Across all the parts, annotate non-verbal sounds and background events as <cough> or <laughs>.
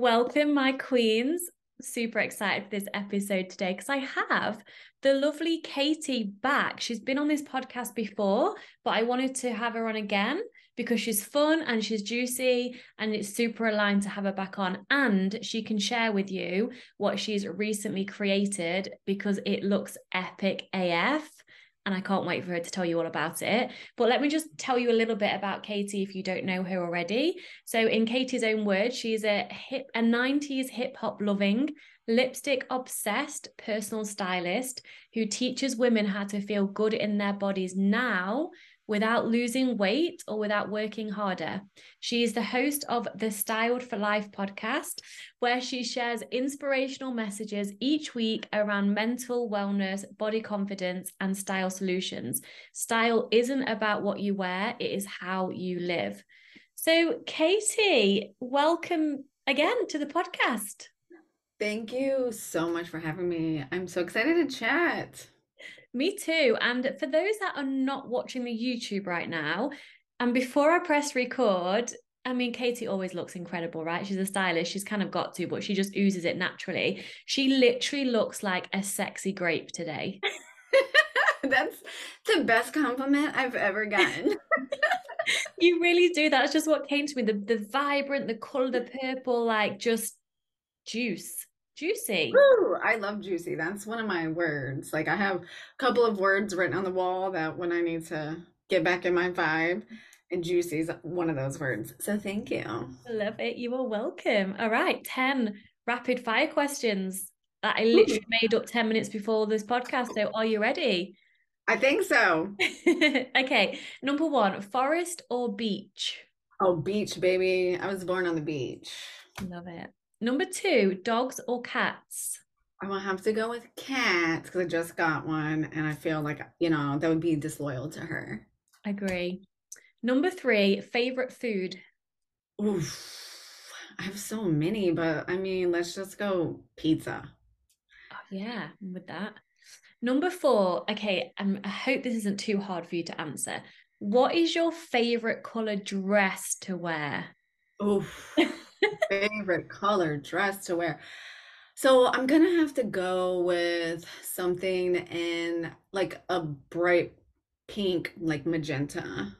Welcome, my queens. Super excited for this episode today because I have the lovely Katie back. She's been on this podcast before, but I wanted to have her on again because she's fun and she's juicy and it's super aligned to have her back on. And she can share with you what she's recently created because it looks epic AF and I can't wait for her to tell you all about it. But let me just tell you a little bit about Katie if you don't know her already. So, in Katie's own words, she's a hip a 90s hip hop loving, lipstick obsessed personal stylist who teaches women how to feel good in their bodies now without losing weight or without working harder. She is the host of the Styled for Life podcast, where she shares inspirational messages each week around mental wellness, body confidence, and style solutions. Style isn't about what you wear, it is how you live. So, Katie, welcome again to the podcast. Thank you so much for having me. I'm so excited to chat. Me too. And for those that are not watching the YouTube right now, and before I press record, I mean, Katie always looks incredible, right? She's a stylist. She's kind of got to, but she just oozes it naturally. She literally looks like a sexy grape today. <laughs> That's the best compliment I've ever gotten. <laughs> you really do. That's just what came to me. The the vibrant, the color, the purple, like just juice. Juicy. Woo, I love juicy. That's one of my words. Like I have a couple of words written on the wall that when I need to get back in my vibe, and juicy is one of those words. So thank you. Love it. You are welcome. All right, 10 rapid fire questions that I literally made up 10 minutes before this podcast. So are you ready? I think so. <laughs> okay. Number one, forest or beach? Oh, beach, baby. I was born on the beach. Love it. Number two, dogs or cats? I will have to go with cats because I just got one and I feel like, you know, that would be disloyal to her. Agree. Number three, favorite food? Oof. I have so many, but I mean, let's just go pizza. Oh, yeah, with that. Number four, okay, um, I hope this isn't too hard for you to answer. What is your favorite color dress to wear? Oof. <laughs> favorite color dress to wear. So I'm gonna have to go with something in like a bright pink, like magenta.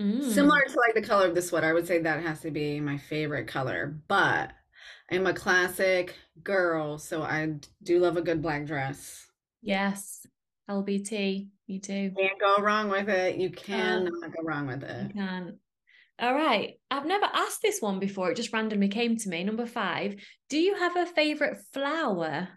Mm. Similar to like the color of the sweater. I would say that has to be my favorite color. But I'm a classic girl, so I do love a good black dress. Yes. LBD. Me too. Can't go wrong with it. You cannot um, go wrong with it. You can't. All right. I've never asked this one before. It just randomly came to me. Number five. Do you have a favorite flower?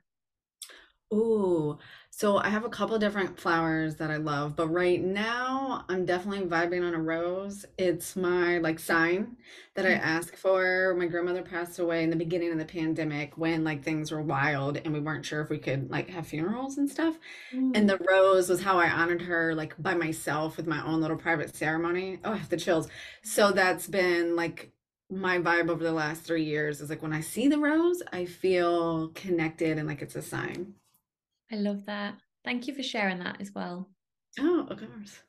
Ooh, so I have a couple different flowers that I love, but right now I'm definitely vibing on a rose. It's my like sign that I mm. ask for. My grandmother passed away in the beginning of the pandemic when like things were wild and we weren't sure if we could like have funerals and stuff. And mm. the rose was how I honored her like by myself with my own little private ceremony. Oh, I have the chills. So that's been like my vibe over the last three years is like when I see the rose, I feel connected and like it's a sign. I love that. Thank you for sharing that as well. Oh, of course.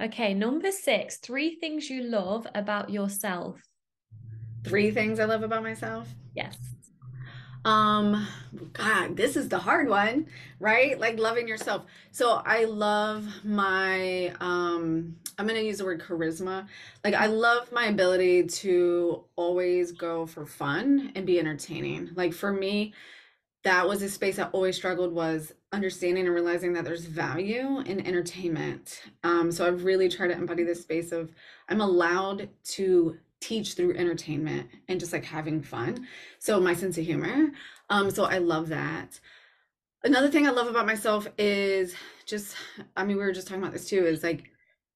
Okay, number six, three things you love about yourself. Three things I love about myself? Yes. Um, God, this is the hard one, right? Like loving yourself. So I love my um I'm gonna use the word charisma. Like I love my ability to always go for fun and be entertaining. Like for me, that was a space I always struggled was understanding and realizing that there's value in entertainment. Um, so I've really tried to embody this space of I'm allowed to teach through entertainment and just like having fun. So my sense of humor. Um, so I love that. Another thing I love about myself is just, I mean, we were just talking about this too, is like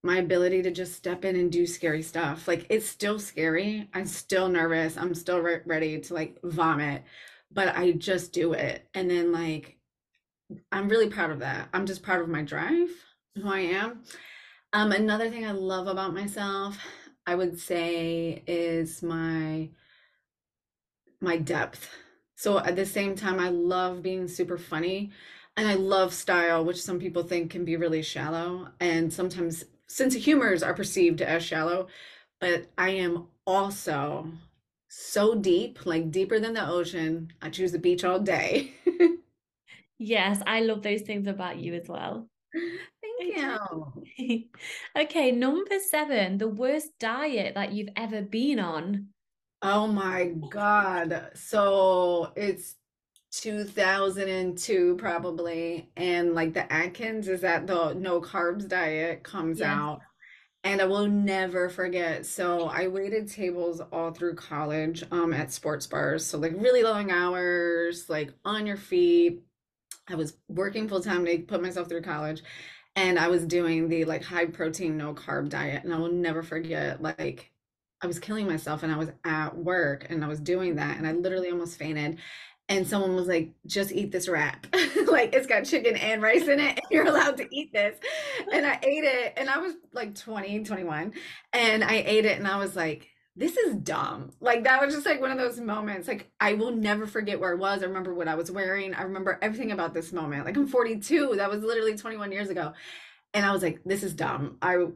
my ability to just step in and do scary stuff. Like it's still scary. I'm still nervous. I'm still re- ready to like vomit but I just do it. And then like I'm really proud of that. I'm just proud of my drive, who I am. Um, another thing I love about myself, I would say, is my my depth. So at the same time, I love being super funny and I love style, which some people think can be really shallow. And sometimes sense of humors are perceived as shallow, but I am also so deep, like deeper than the ocean. I choose the beach all day. yes, I love those things about you as well. <laughs> Thank you. <laughs> okay, number seven, the worst diet that you've ever been on. Oh my God. So it's 2002 probably. And like the Atkins is that the no carbs diet comes Yes. out. And I will never forget. So I waited tables all through college um at sports bars. So like really long hours, like on your feet. I was working full time to put myself through college. And I was doing the like high protein, no carb diet. And I will never forget, like I was killing myself and I was at work and I was doing that and I literally almost fainted. And someone was like, just eat this wrap. <laughs> Like it's got chicken and rice in it, and you're allowed to eat this. And I ate it, and I was like 20, 21, and I ate it, and I was like, this is dumb. Like that was just like one of those moments. Like I will never forget where I was. I remember what I was wearing. I remember everything about this moment. Like I'm 42. That was literally 21 years ago. And I was like, this is dumb. I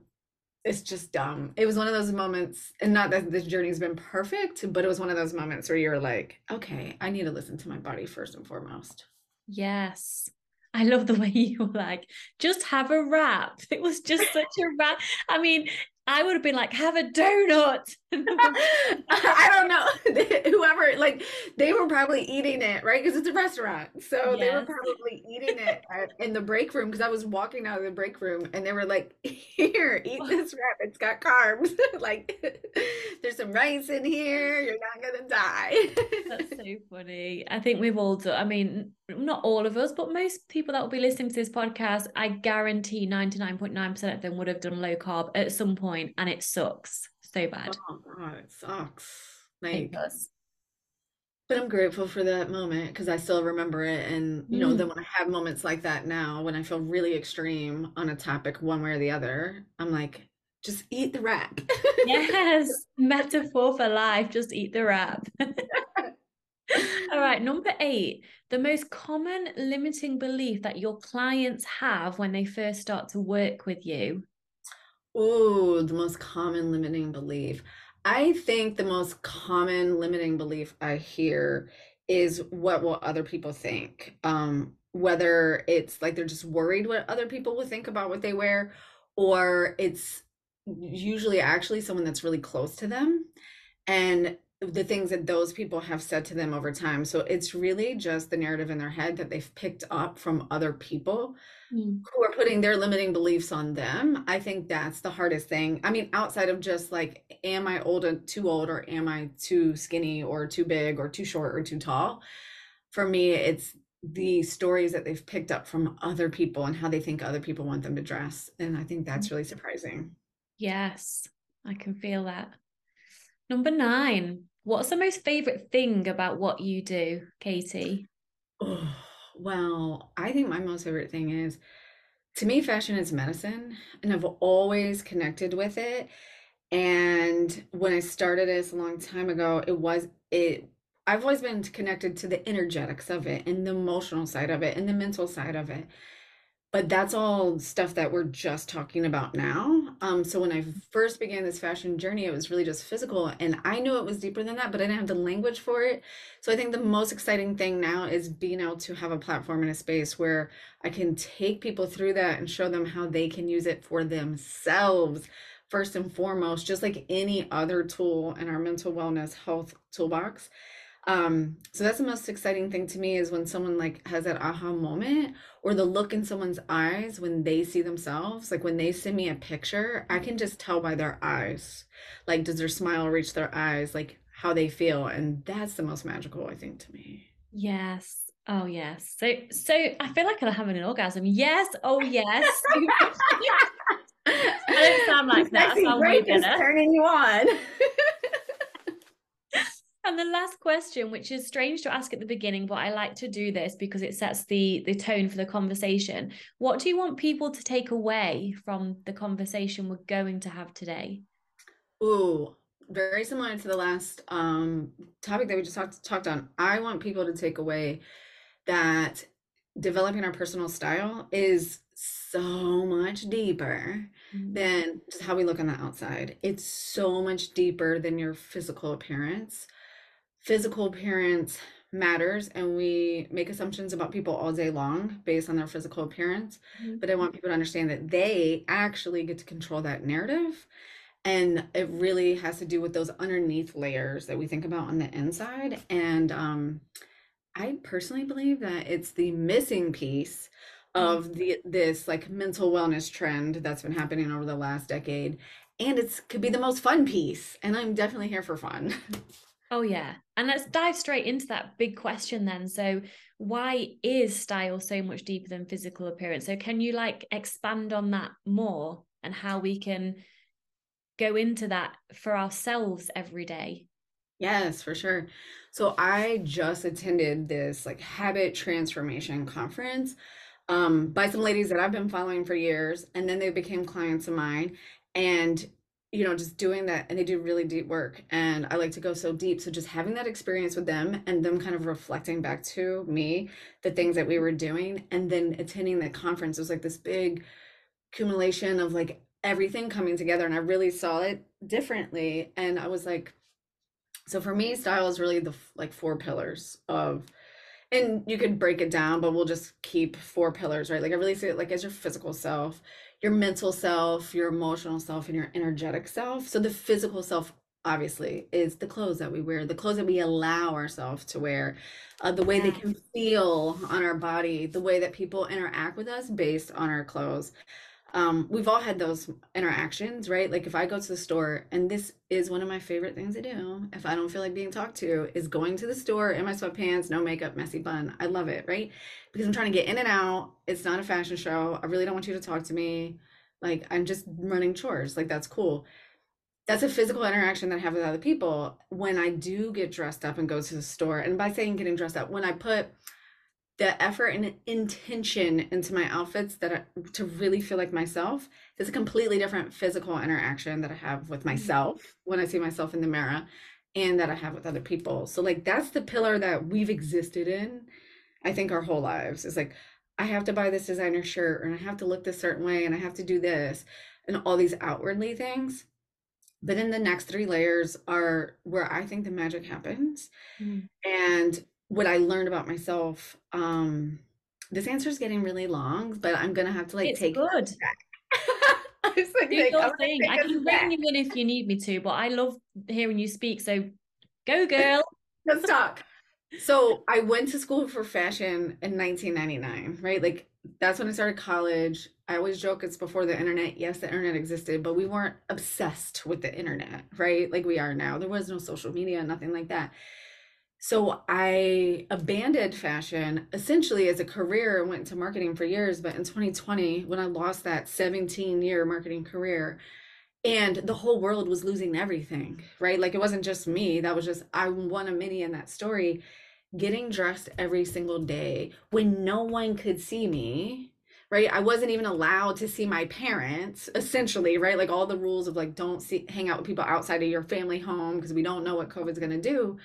it's just dumb. It was one of those moments, and not that this journey's been perfect, but it was one of those moments where you're like, okay, I need to listen to my body first and foremost. Yes. I love the way <laughs> you were like, just have a wrap. <laughs> It was just such a wrap. I mean, I would have been like, have a donut. <laughs> I don't know. <laughs> Whoever, like, they were probably eating it, right? Because it's a restaurant. So they were probably eating it <laughs> at, in the break room because I was walking out of the break room and they were like, here, eat this wrap. It's got carbs. like, there's some rice in here. You're not going to die. That's so funny. I think we've all done, I mean, not all of us, but most people that will be listening to this podcast, I guarantee 99.9% of them would have done low carb at some point and it sucks so bad. Oh, God, it sucks. It Like, does. But I'm grateful for that moment because I still remember it. And, you know, Mm. then when I have moments like that now, when I feel really extreme on a topic one way or the other, I'm like, just eat the wrap. Yes, <laughs> metaphor for life. Just eat the wrap. <laughs> All right, number eight, the most common limiting belief that your clients have when they first start to work with you. Ooh, the most common limiting belief. I think the most common limiting belief I hear is what will other people think? Um, whether it's like they're just worried what other people will think about what they wear, or it's usually actually someone that's really close to them and the things that those people have said to them over time. So it's really just the narrative in their head that they've picked up from other people Mm. who are putting their limiting beliefs on them. I think that's the hardest thing. I mean, outside of just like, am I old and too old, or am I too skinny, or too big, or too short, or too tall? For me, it's the stories that they've picked up from other people and how they think other people want them to dress. And I think that's really surprising. Yes, I can feel that. Number nine, what's the most favorite thing about what you do, Katie? Oh, <sighs> well, I think my most favorite thing is to me, fashion is medicine, and I've always connected with it. And when I started this a long time ago, it was it. I've always been connected to the energetics of it and the emotional side of it and the mental side of it. But that's all stuff that we're just talking about now. Um, so when I first began this fashion journey, it was really just physical, and I knew it was deeper than that, but I didn't have the language for it. So I think the most exciting thing now is being able to have a platform and a space where I can take people through that and show them how they can use it for themselves, first and foremost, just like any other tool in our mental wellness health toolbox. Um, so that's the most exciting thing to me is when someone like has that aha moment or the look in someone's eyes when they see themselves. Like when they send me a picture, I can just tell by their eyes. Like, does their smile reach their eyes? Like how they feel. And that's the most magical, I think, to me. Yes. Oh, yes. So, so I feel like I'm having an orgasm. Yes. Oh, yes. <laughs> I don't sound like <laughs> that. I sound way better. turning you on. <laughs> And the last question, which is strange to ask at the beginning, but I like to do this because it sets the the tone for the conversation. What do you want people to take away from the conversation we're going to have today? Ooh, very similar to the last um topic that we just talked talked on. I want people to take away that developing our personal style is so much deeper Mm. than just how we look on the outside. It's so much deeper than your physical appearance. Physical appearance matters, and we make assumptions about people all day long based on their physical appearance. Mhm. But I want people to understand that they actually get to control that narrative. And it really has to do with those underneath layers that we think about on the inside. And um, I personally believe that it's the missing piece of the this like mental wellness trend that's been happening over the last decade. And it's could be the most fun piece. And I'm definitely here for fun. <laughs> Oh, yeah. And let's dive straight into that big question then. So, why is style so much deeper than physical appearance? So, can you like expand on that more and how we can go into that for ourselves every day? Yes, for sure. So I just attended this like habit transformation conference um, by some ladies that I've been following for years, and then they became clients of mine. And you know, just doing that, and they do really deep work, and I like to go so deep. So just having that experience with them, and them kind of reflecting back to me the things that we were doing, and then attending that conference was like this big accumulation of like everything coming together, and I really saw it differently. And I was like, so for me, style is really the like four pillars of, and you could break it down, but we'll just keep four pillars, right? Like I really see it like as your physical self, your mental self, your emotional self, and your energetic self. So the physical self obviously is the clothes that we wear, the clothes that we allow ourselves to wear, uh, the way they can feel on our body, the way that people interact with us based on our clothes um, we've all had those interactions, right? Like if I go to the store, and this is one of my favorite things to do, if I don't feel like being talked to, is going to the store in my sweatpants, no makeup, messy bun. I love it, right? Because I'm trying to get in and out. It's not a fashion show. I really don't want you to talk to me. Like I'm just running chores. Like that's cool. That's a physical interaction that I have with other people. When I do get dressed up and go to the store, and by saying getting dressed up, when I put the effort and intention into my outfits that I, to really feel like myself is a completely different physical interaction that I have with myself when I see myself in the mirror and that I have with other people. So like that's the pillar that we've existed in I think our whole lives is like I have to buy this designer shirt and I have to look this certain way and I have to do this and all these outwardly things. But then the next three layers are where I think the magic happens Mm. and what I learned about myself, um, this answer is getting really long, but I'm gonna have to like It's take good. I was like, Do like, I'm your thing. take I can back. bring you in if you need me to, but I love hearing you speak. So go, girl. <laughs> Let's talk. So <laughs> I went to school for fashion in 1999, right? Like that's when I started college. I always joke it's before the internet. Yes, the internet existed, but we weren't obsessed with the internet, right? Like we are now. There was no social media, nothing like that. So I abandoned fashion essentially as a career and went into marketing for years. But in 2020, when I lost that 17 year marketing career, and the whole world was losing everything, right? Like it wasn't just me. That was just, I'm one of many in that story. Getting dressed every single day when no one could see me, right? I wasn't even allowed to see my parents, essentially, right? Like all the rules of like, don't see, hang out with people outside of your family home because we don't know what COVID's to do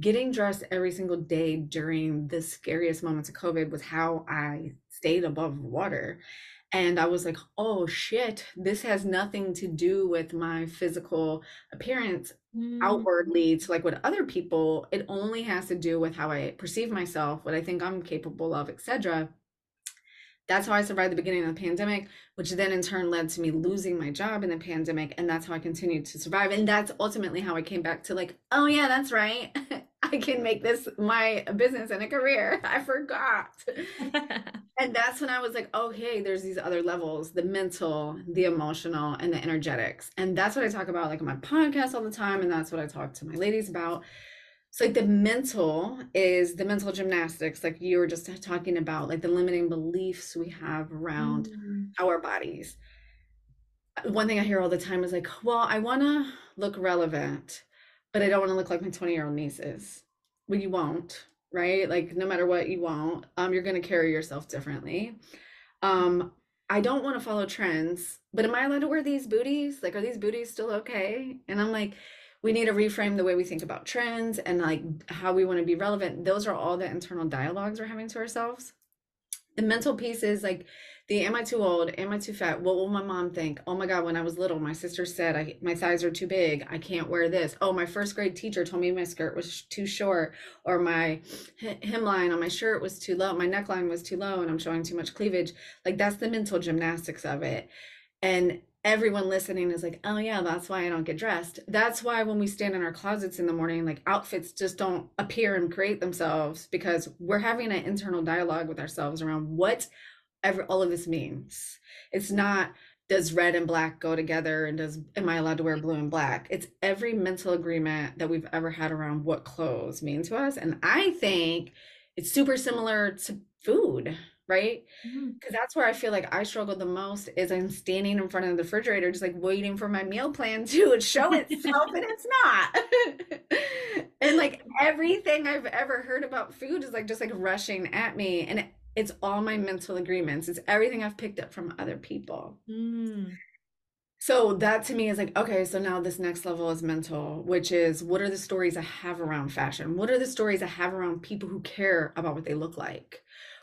getting dressed every single day during the scariest moments of COVID was how I stayed above water. And I was like, oh shit, this has nothing to do with my physical appearance Mm. outwardly to like what other people, it only has to do with how I perceive myself, what I think I'm capable of, etc. That's how I survived the beginning of the pandemic, which then in turn led to me losing my job in the pandemic. And that's how I continued to survive. And that's ultimately how I came back to like, oh, yeah, that's right. <laughs> I can make this my business and a career. <laughs> I forgot. <laughs> And that's when I was like, okay, there's these other levels the mental, the emotional, and the energetics. And that's what I talk about like on my podcast all the time. And that's what I talk to my ladies about. So, like, the mental is the mental gymnastics, like you were just talking about, like the limiting beliefs we have around Mm. our bodies. One thing I hear all the time is like, well, I want to look relevant, but I don't want to look like my 20 year old nieces. Well, you won't, right? Like, no matter what you won't, um, you're going to carry yourself differently. Um, I don't want to follow trends, but am I allowed to wear these booties? Like, are these booties still okay? And I'm like, we need to reframe the way we think about trends and like how we want to be relevant. Those are all the internal dialogues we're having to ourselves. the mental piece is like the am I too old? Am I too fat? What will my mom think? Oh my God, when I was little, my sister said I, my thighs are too big. I can't wear this. Oh, my first grade teacher told me my skirt was too short, or my hemline on my shirt was too low. My neckline was too low, and I'm showing too much cleavage. Like that's the mental gymnastics of it. And everyone listening is like, oh yeah, that's why I don't get dressed. That's why when we stand in our closets in the morning, like outfits just don't appear and create themselves because we're having an internal dialogue with ourselves around what ever all of this means. It's not does red and black go together and does am I allowed to wear blue and black? It's every mental agreement that we've ever had around what clothes mean to us. And I think it's super similar to food right? Because mm-hmm. that's where I feel like I struggle the most is I'm standing in front of the refrigerator, just like waiting for my meal plan <laughs> to show itself, and it's not. <laughs> and like everything I've ever heard about food is like just like rushing at me, and it's all my mental agreements. It's everything I've picked up from other people. Mm. So that to me is like, okay, so now this next level is mental, which is what are the stories I have around fashion? What are the stories I have around people who care about what they look like?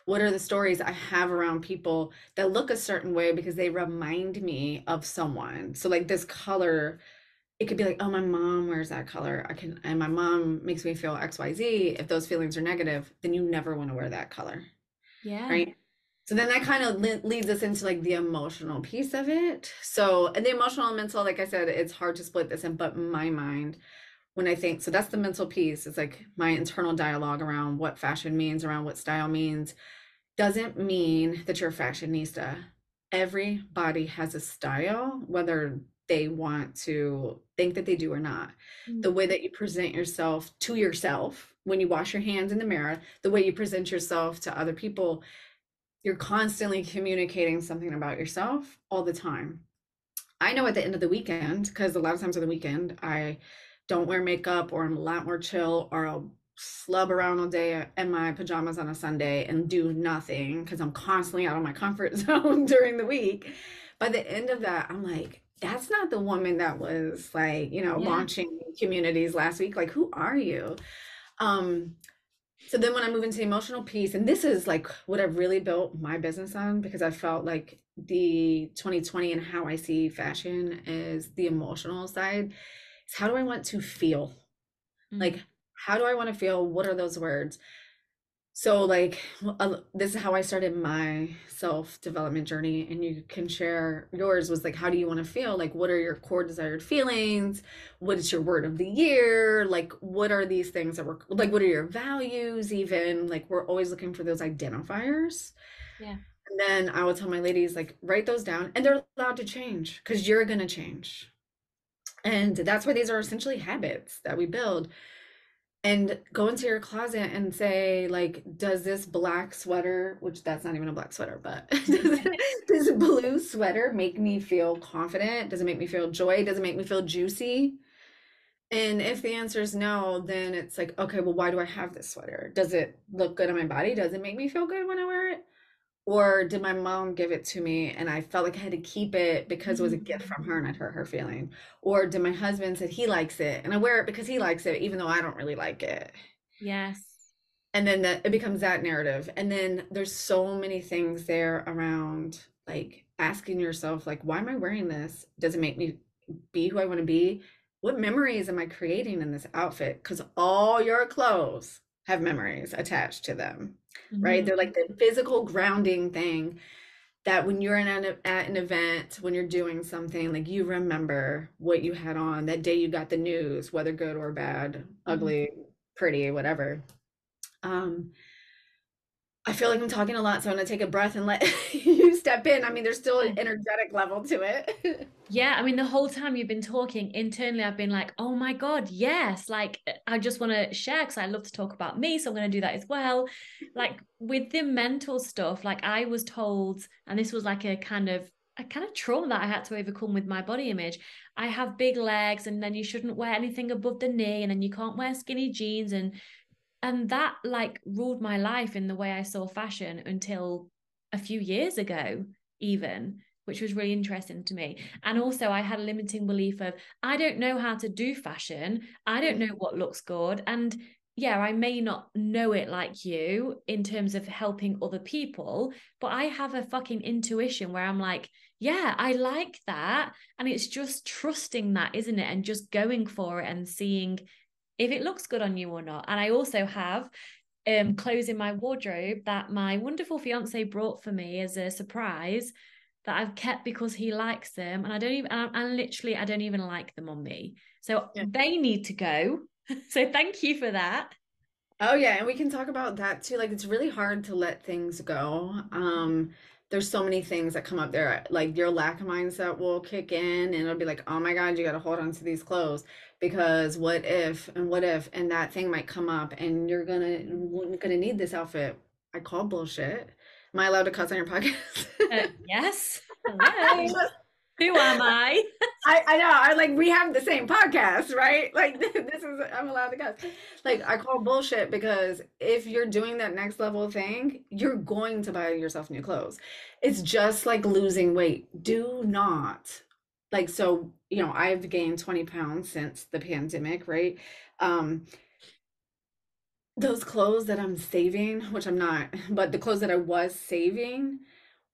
What are the stories I have around people that look a certain way because they remind me of someone. So like this color, it could be like, oh, my mom wears that color. I can, and my mom makes me feel X, Y, Z. If those feelings are negative, then you never want to wear that color. Yeah. Right. So then that kind of le- leads us into like the emotional piece of it. So, and the emotional and mental, like I said, it's hard to split this in, but my mind, when I think, so that's the mental piece. It's like my internal dialogue around what fashion means, around what style means doesn't mean that you're a fashionista. Everybody has a style, whether they want to think that they do or not. Mm-hmm. The way that you present yourself to yourself when you wash your hands in the mirror, the way you present yourself to other people, you're constantly communicating something about yourself all the time. I know at the end of the weekend, because a lot of times on the weekend, I don't wear makeup or I'm a lot more chill or I'll slub around all day in my pajamas on a Sunday and do nothing because I'm constantly out of my comfort <laughs> zone during the week. By the end of that, I'm like, that's not the woman that was like, you know, yeah. launching communities last week. Like, who are you? Um, so then when I move into the emotional piece, and this is like what I've really built my business on because I felt like the 2020 and how I see fashion is the emotional side. Is how do I want to feel? Mm-hmm. Like how do I want to feel? What are those words? So, like, uh, this is how I started my self development journey. And you can share yours was like, how do you want to feel? Like, what are your core desired feelings? What is your word of the year? Like, what are these things that were like, what are your values? Even like, we're always looking for those identifiers. Yeah. And then I would tell my ladies, like, write those down and they're allowed to change because you're going to change. And that's why these are essentially habits that we build and go into your closet and say like does this black sweater which that's not even a black sweater but <laughs> does this blue sweater make me feel confident? Does it make me feel joy? Does it make me feel juicy? And if the answer is no then it's like okay well why do i have this sweater? Does it look good on my body? Does it make me feel good when i wear it or did my mom give it to me and I felt like I had to keep it because it was a gift from her mm. and I'd hurt her feeling? Or did my husband said he likes it and I wear it because he likes it even though I don't really like it? Yes. And then that it becomes that narrative. And then there's so many things there around like asking yourself like why am I wearing this? Does it make me be who I want to be? What memories am I creating in this outfit? Cuz all your clothes have memories attached to them mm-hmm. right? They're like the physical grounding thing that when you're in an, at an event, when you're doing something, like you remember what you had on that day you got the news, whether good or bad, mm-hmm. ugly, pretty, whatever. Um, I feel like I'm talking a lot, so I'm gonna take a breath and let <laughs> you step in. I mean, there's still an mm. energetic level to it. <laughs> yeah, I mean, the whole time you've been talking internally, I've been like, oh my God, yes. Like, uh, I just want to share because I love to talk about me. So I'm to do that as well. Like, with the mental stuff, like, I was told, and this was like a kind of a kind of trauma that I had to overcome with my body image. I have big legs, and then you shouldn't wear anything above the knee, and then you can't wear skinny jeans, and and that like ruled my life in the way I saw fashion until a few years ago, even which was really interesting to me. And also, I had a limiting belief of I don't know how to do fashion, I don't mm. know what looks good. And yeah, I may not know it like you in terms of helping other people, but I have a fucking intuition where I'm like, yeah, I like that. And it's just trusting that, isn't it? And just going for it and seeing if it looks good on you or not. And I also have um clothes in my wardrobe that my wonderful fiance brought for me as a surprise that I've kept because he likes them. And I don't even, and, and literally, I don't even like them on me. So yeah. they need to go <laughs> so thank you for that. Oh yeah, and we can talk about that too. Like it's really hard to let things go. Um there's so many things that come up there. Like your lack of mindset will kick in and it'll be like, "Oh my god, you got to hold on to these clothes because what if and what if and that thing might come up and you're going to going to need this outfit." I call bullshit. Am I allowed to cuss on your podcast? uh, yes. <laughs> Hello. Who am I? <laughs> I, I know. I like we have the same podcast, right? Like <laughs> this is I'm allowed to go. Like I call bullshit because if you're doing that next level thing, you're going to buy yourself new clothes. It's just like losing weight. Do not like so, you know, I've gained 20 pounds since the pandemic, right? Um those clothes that I'm saving, which I'm not, but the clothes that I was saving,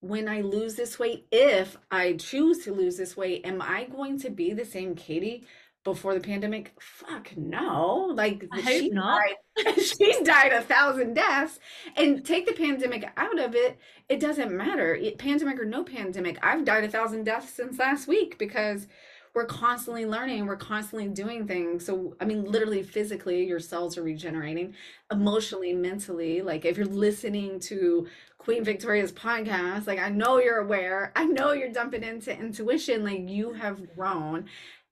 when I lose this weight, if I choose to lose this weight, am I going to be the same Katie before the pandemic? Fuck no. Like I hope not. Died, <laughs> she's died a thousand deaths. And take the pandemic out of it, it doesn't matter. It, pandemic or no pandemic, I've died a thousand deaths since last week because we're constantly learning, we're constantly doing things. So, I mean, literally physically, your cells are regenerating, emotionally, mentally. Like, if you're listening to Queen Victoria's podcast, like, I know you're aware, I know you're dumping into intuition, like, you have grown.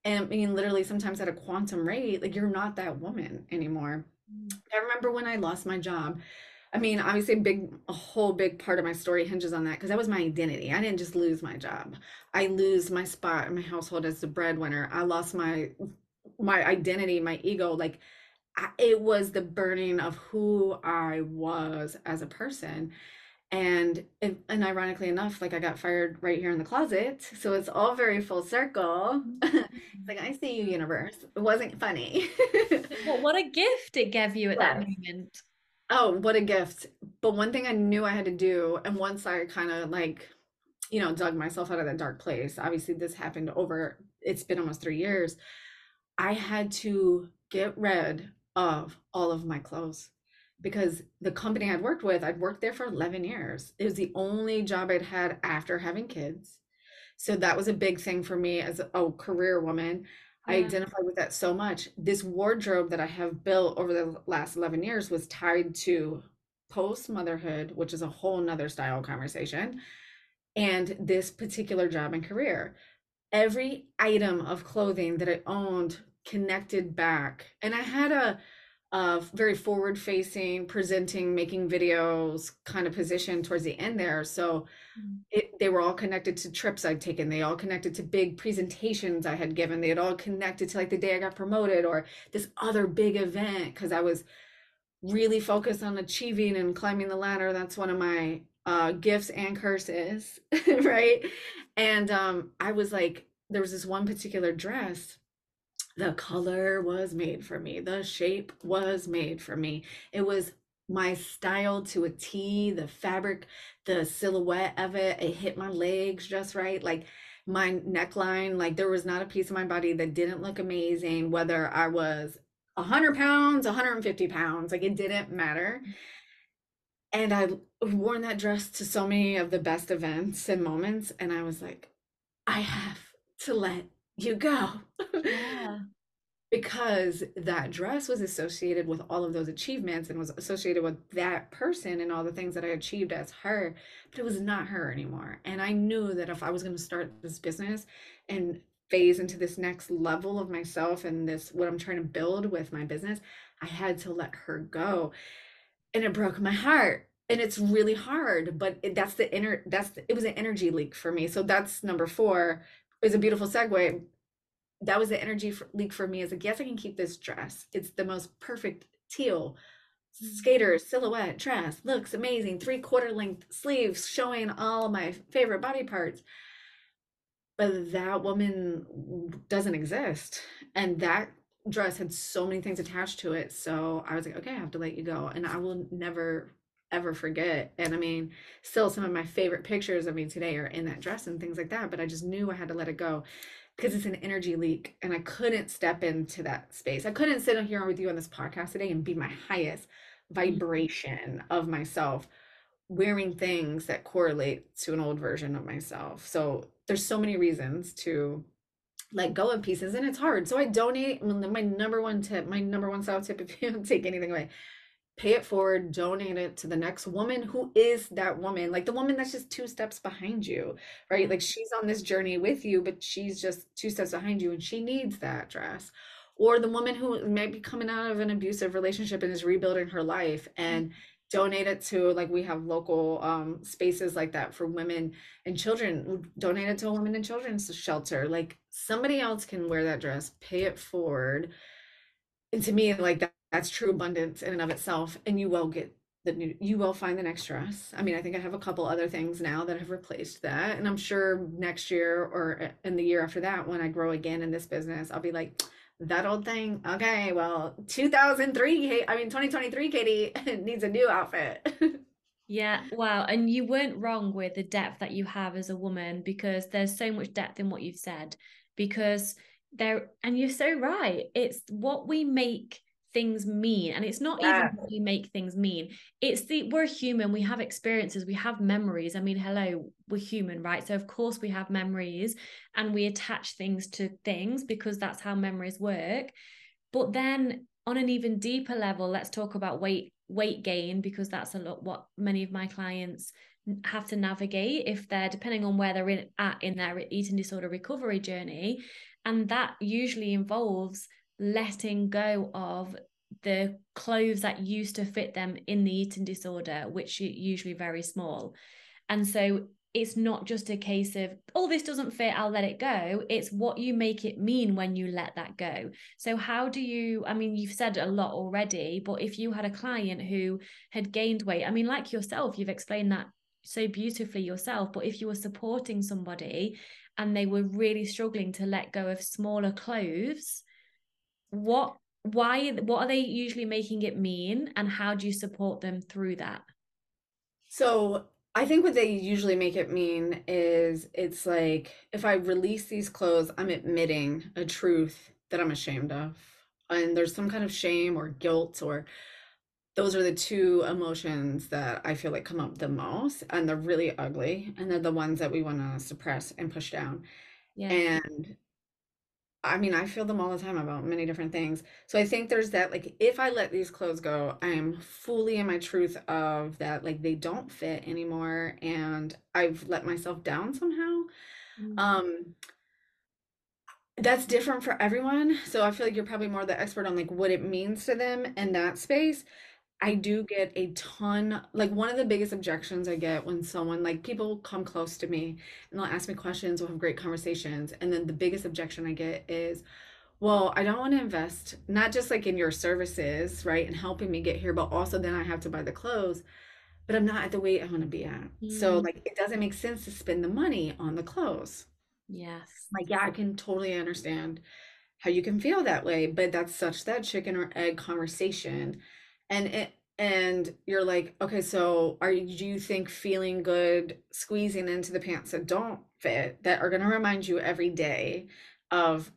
And I mean, literally, sometimes at a quantum rate, like, you're not that woman anymore. I remember when I lost my job. I mean, obviously, big a whole big part of my story hinges on that because that was my identity. I didn't just lose my job. I lose my spot in my household as the breadwinner. I lost my my identity, my ego. Like I, it was the burning of who I was as a person. And and ironically enough, like I got fired right here in the closet. So it's all very full circle. it's <laughs> like I see you, universe. It wasn't funny. <laughs> well, what a gift it gave you at that moment. Oh, what a gift. But one thing I knew I had to do, and once I kind of like, you know, dug myself out of that dark place, obviously this happened over, it's been almost three years. I had to get rid of all of my clothes because the company I'd worked with, I'd worked there for 11 years. It was the only job I'd had after having kids. So that was a big thing for me as a career woman. I identify with that so much. This wardrobe that I have built over the last 11 years was tied to post motherhood, which is a whole nother style conversation, and this particular job and career. Every item of clothing that I owned connected back. And I had a uh, very forward facing, presenting, making videos kind of position towards the end there. So mm. it, they were all connected to trips I'd taken. They all connected to big presentations I had given. They had all connected to like the day I got promoted or this other big event because I was really focused on achieving and climbing the ladder. That's one of my uh, gifts and curses, <laughs> right? And um, I was like, there was this one particular dress the color was made for me. The shape was made for me. It was my style to a T, the fabric, the silhouette of it, it hit my legs just right. Like my neckline, like there was not a piece of my body that didn't look amazing, whether I was 100 pounds, 150 pounds, like it didn't matter. And I worn that dress to so many of the best events and moments. And I was like, I have to let you go. Yeah. <laughs> because that dress was associated with all of those achievements and was associated with that person and all the things that I achieved as her, but it was not her anymore. And I knew that if I was going to start this business and phase into this next level of myself and this what I'm trying to build with my business, I had to let her go. And it broke my heart. And it's really hard, but it, that's the inner that's the, it was an energy leak for me. So that's number 4 is a beautiful segue that was the energy for, leak for me is like yes i can keep this dress it's the most perfect teal skater silhouette dress looks amazing three quarter length sleeves showing all my favorite body parts but that woman doesn't exist and that dress had so many things attached to it. So I was like, okay, I have to let you go. And I will never ever forget. And I mean, still some of my favorite pictures of me today are in that dress and things like that. But I just knew I had to let it go because it's an energy leak and I couldn't step into that space. I couldn't sit here with you on this podcast today and be my highest vibration of myself wearing things that correlate to an old version of myself. So there's so many reasons to let go of pieces and it's hard. So I donate my number one tip, my number one style tip <laughs> if you don't take anything away. Pay it forward, donate it to the next woman who is that woman, like the woman that's just two steps behind you, right? Like she's on this journey with you, but she's just two steps behind you and she needs that dress. Or the woman who may be coming out of an abusive relationship and is rebuilding her life and donate it to like we have local um, spaces like that for women and children donate it to a women and children's shelter like somebody else can wear that dress pay it forward and to me like that, that's true abundance in and of itself and you will get the new you will find the next dress i mean i think i have a couple other things now that have replaced that and i'm sure next year or in the year after that when i grow again in this business i'll be like that old thing. Okay, well, 2003, I mean 2023 Katie <laughs> needs a new outfit. <laughs> yeah, wow. And you weren't wrong with the depth that you have as a woman because there's so much depth in what you've said because there and you're so right. It's what we make things mean and it's not yeah. even what we make things mean. It's the we're human we have experiences we have memories. I mean hello we're human right? So of course we have memories and we attach things to things because that's how memories work. But then on an even deeper level let's talk about weight weight gain because that's a lot what many of my clients have to navigate if they're depending on where they're in, at in their eating disorder recovery journey. And that usually involves letting go of the clothes that used to fit them in the eating disorder, which are usually very small. And so it's not just a case of, oh, this doesn't fit, I'll let it go. It's what you make it mean when you let that go. So, how do you, I mean, you've said a lot already, but if you had a client who had gained weight, I mean, like yourself, you've explained that so beautifully yourself, but if you were supporting somebody and they were really struggling to let go of smaller clothes, what why what are they usually making it mean and how do you support them through that? So i think what they usually make it mean is it's like if i release these clothes i'm admitting a truth that i'm ashamed of. And there's some kind of shame or guilt or those are the two emotions that i feel like come up the most and they're really ugly and they're the ones that we want to suppress and push down. Yeah. and I mean, I feel them all the time about many different things. So I think there's that, like, if I let these clothes go, I am fully in my truth of that, like, they don't fit anymore and I've let myself down somehow. Mm-hmm. Um, that's different for everyone. So I feel like you're probably more the expert on like what it means to them in that space. I do get a ton, like one of the biggest objections I get when someone, like people come close to me and they'll ask me questions, we'll have great conversations. And then the biggest objection I get is, well, I don't want to invest not just like in your services, right, and helping me get here, but also then I have to buy the clothes, but I'm not at the weight I want to be at. Mm. So, like, it doesn't make sense to spend the money on the clothes. Yes. Like, yeah, I can totally understand how you can feel that way, but that's such that chicken or egg conversation and it and you're like okay so are you do you think feeling good squeezing into the pants that don't fit that are going to remind you every day of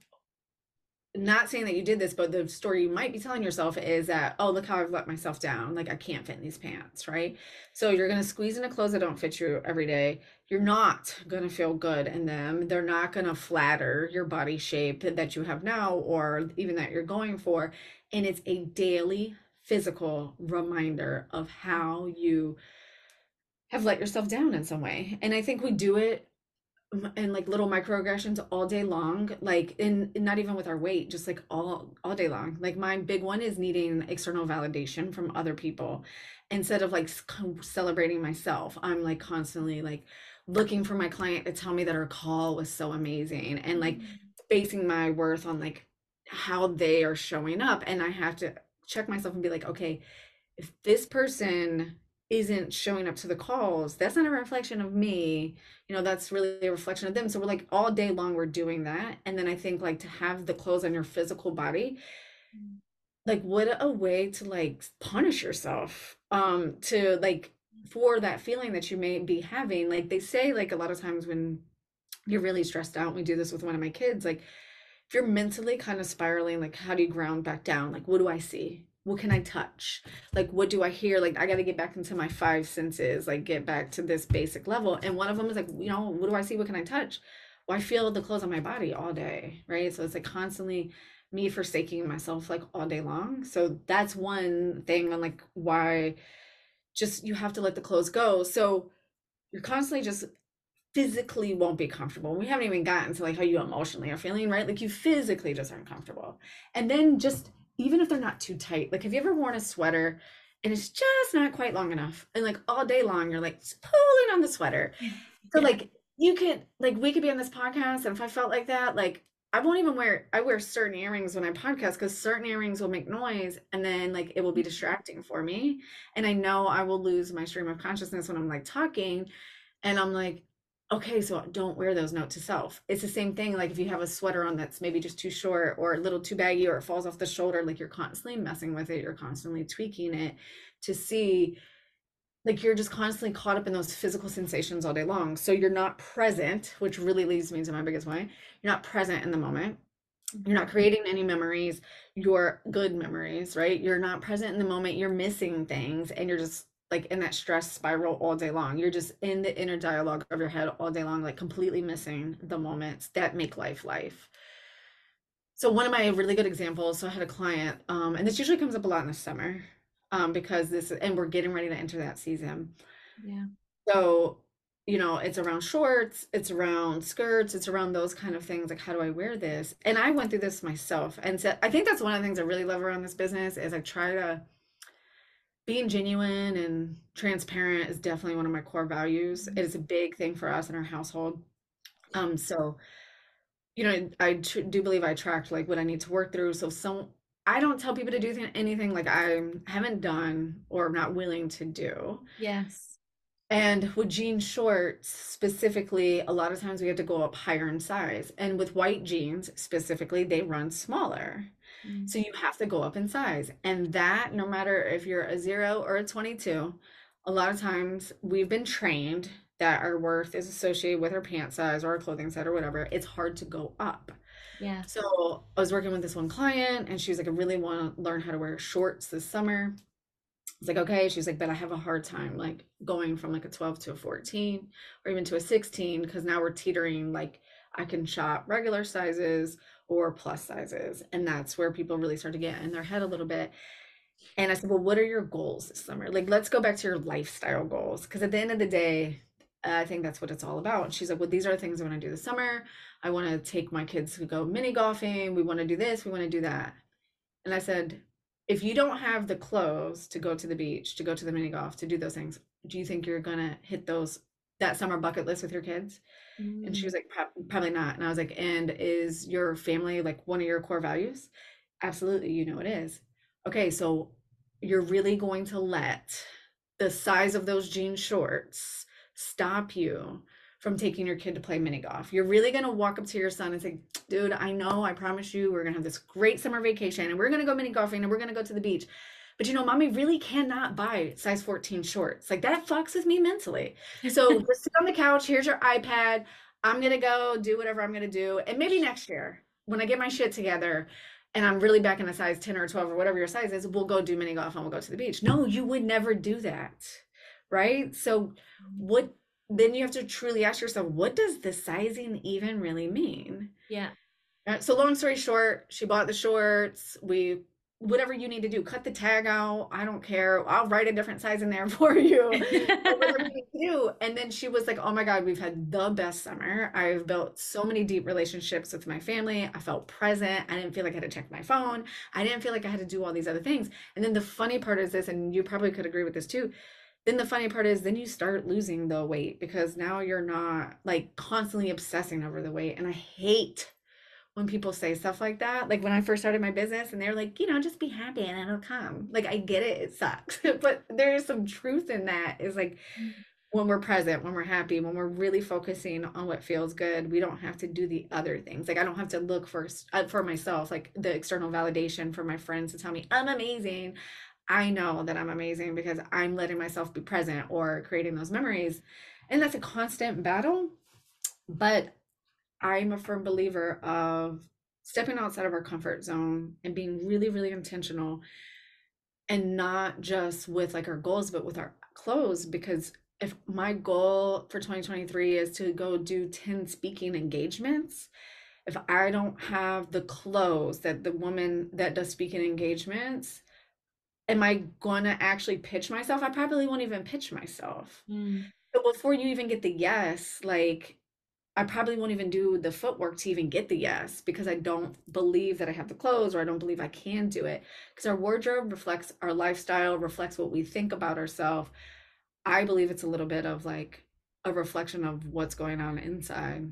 not saying that you did this but the story you might be telling yourself is that oh look how i've let myself down. Like i can't fit in these pants right? So you're going to squeeze into clothes that don't fit you every day. You're not going to feel good in them. They're not going to flatter your body shape that you have now or even that you're going for. And it's a daily physical reminder of how you have let yourself down in some way. And I think we do it in like little microaggressions all day long like in, in, not even with our weight just like all all day long like my big one is needing external validation from other people instead of like celebrating myself i'm like constantly like looking for my client to tell me that her call was so amazing and like mm-hmm. basing my worth on like how they are showing up and i have to check myself and be like, okay, if this person isn't showing up to the calls, that's not a reflection of me. You know, that's really a reflection of them. So we're like all day long we're doing that. And then I think like to have the clothes on your physical body, mm. like what a way to like punish yourself. Um, to like for that feeling that you may be having. Like they say, like a lot of times when you're really stressed out, we do this with one of my kids, like if you're mentally kind of spiraling, like how do you ground back down? Like, what do I see? what can I touch? Like, what do I hear? Like, I got to get back into my five senses, like, get back to this basic level. And one of them is like, you know, what do I see? What can I touch? Well, I feel the clothes on my body all day, right? So it's like constantly me forsaking myself like all day long. So that's one thing on like why just you have to let the clothes go. So you're constantly just physically won't be comfortable. We haven't even gotten to like how you emotionally are feeling, right? Like you physically just aren't comfortable. And then just even if they're not too tight, like have you ever worn a sweater and it's just not quite long enough? And like all day long, you're like pulling on the sweater. <laughs> So like you could like we could be on this podcast, and if I felt like that, like I won't even wear I wear certain earrings when I podcast because certain earrings will make noise and then like it will be mm-hmm. distracting for me. And I know I will lose my stream of consciousness when I'm like talking. And I'm like, okay, so don't wear those note to self. It's the same thing. Like if you have a sweater on that's maybe just too short or a little too baggy or it falls off the shoulder, like you're constantly messing with it, you're constantly tweaking it to see like you're just constantly caught up in those physical sensations all day long. So you're not present, which really leads me to my biggest way. You're not present in the moment. You're not mm-hmm. creating any memories, your good memories, right? You're not present in the moment. You're missing things and you're just like in that stress spiral all day long. You're just in the inner dialogue of your head all day long, like completely missing the moments that make life life. So one of my really good examples, so I had a client, um, and this usually comes up a lot in the summer, um, because this and we're getting ready to enter that season. Yeah. So, you know, it's around shorts, it's around skirts, it's around those kind of things. Like, how do I wear this? And I went through this myself. And so I think that's one of the things I really love around this business is I try to being genuine and transparent is definitely one of my core values. It is a big thing for us in our household. Um, so, you know, I tr- do believe I tracked like what I need to work through. So, some I don't tell people to do th- anything like I haven't done or not willing to do. Yes. And with jean shorts specifically, a lot of times we have to go up higher in size. And with white jeans specifically, they run smaller. Mm-hmm. So you have to go up in size. And that, no matter if you're a zero or a 22, a lot of times we've been trained that our worth is associated with our pant size or our clothing size or whatever. It's hard to go up. Yeah. So I was working with this one client and she was like, I really want to learn how to wear shorts this summer. It's like, okay. She's like, but I have a hard time like going from like a 12 to a 14 or even to a 16 because now we're teetering like I can shop regular sizes or plus sizes. And that's where people really start to get in their head a little bit. And I said, Well, what are your goals this summer? Like, let's go back to your lifestyle goals. Because at the end of the day, I think that's what it's all about. And she's like, Well, these are the things I want to do this summer. I want to take my kids to go mini golfing. We want to do this. We want to do that. And I said, If you don't have the clothes to go to the beach, to go to the mini golf, to do those things, do you think you're going to hit those that summer bucket list with your kids? Mm. And she was mm. like, probably not. And I was like, and is your family like one of your core values? Absolutely, you know it is. Okay, so you're really going to let the size of those jean shorts stop you from taking your kid to play mini golf. You're really going to walk up to your son and say, dude, I know, I promise you, we're going to have this great summer vacation and we're going to go mini golfing and we're going to go to the beach. But you know, mommy really cannot buy size 14 shorts. Like that fucks with me mentally. So <laughs> just sit on the couch. Here's your iPad. I'm gonna go do whatever I'm gonna do. And maybe next year, when I get my shit together and I'm really back in a size 10 or 12 or whatever your size is, we'll go do mini golf and we'll go to the beach. No, you would never do that. Right. So what then you have to truly ask yourself, what does the sizing even really mean? Yeah. Uh, so long story short, she bought the shorts. We whatever you need to do cut the tag out i don't care i'll write a different size in there <laughs> for you whatever you do. And then she was like oh my god we've had the best summer. I've built so many deep relationships with my family. I felt present. I didn't feel like i had to check my phone. I didn't feel like i had to do all these other things. And then the funny part is this and you probably could agree with this too then the funny part is then you start losing the weight because now you're not like constantly obsessing over the weight. And i hate when people say stuff like that. Like when I first started my business and they're like, you know, just be happy and it'll come. Like I get it, it sucks. <laughs> but there is some truth in that. Is like when we're present, when we're happy, when we're really focusing on what feels good, we don't have to do the other things. Like I don't have to look for uh, for myself, like the external validation for my friends to tell me I'm amazing. I know that I'm amazing because I'm letting myself be present or creating those memories. And that's a constant battle. But I'm a firm believer of stepping outside of our comfort zone and being really, really intentional and not just with like our goals, but with our clothes. Because if my goal for 2023 is to go do 10 speaking engagements, if I don't have the clothes that the woman that does speaking engagements, am I going to actually pitch myself? I probably won't even pitch myself. Mm. So before you even get the yes, like I probably won't even do the footwork to even get the yes because I don't believe that I have the clothes or I don't believe I can do it. Because our wardrobe reflects our lifestyle, reflects what we think about ourselves. I believe it's a little bit of like a reflection of what's going on inside.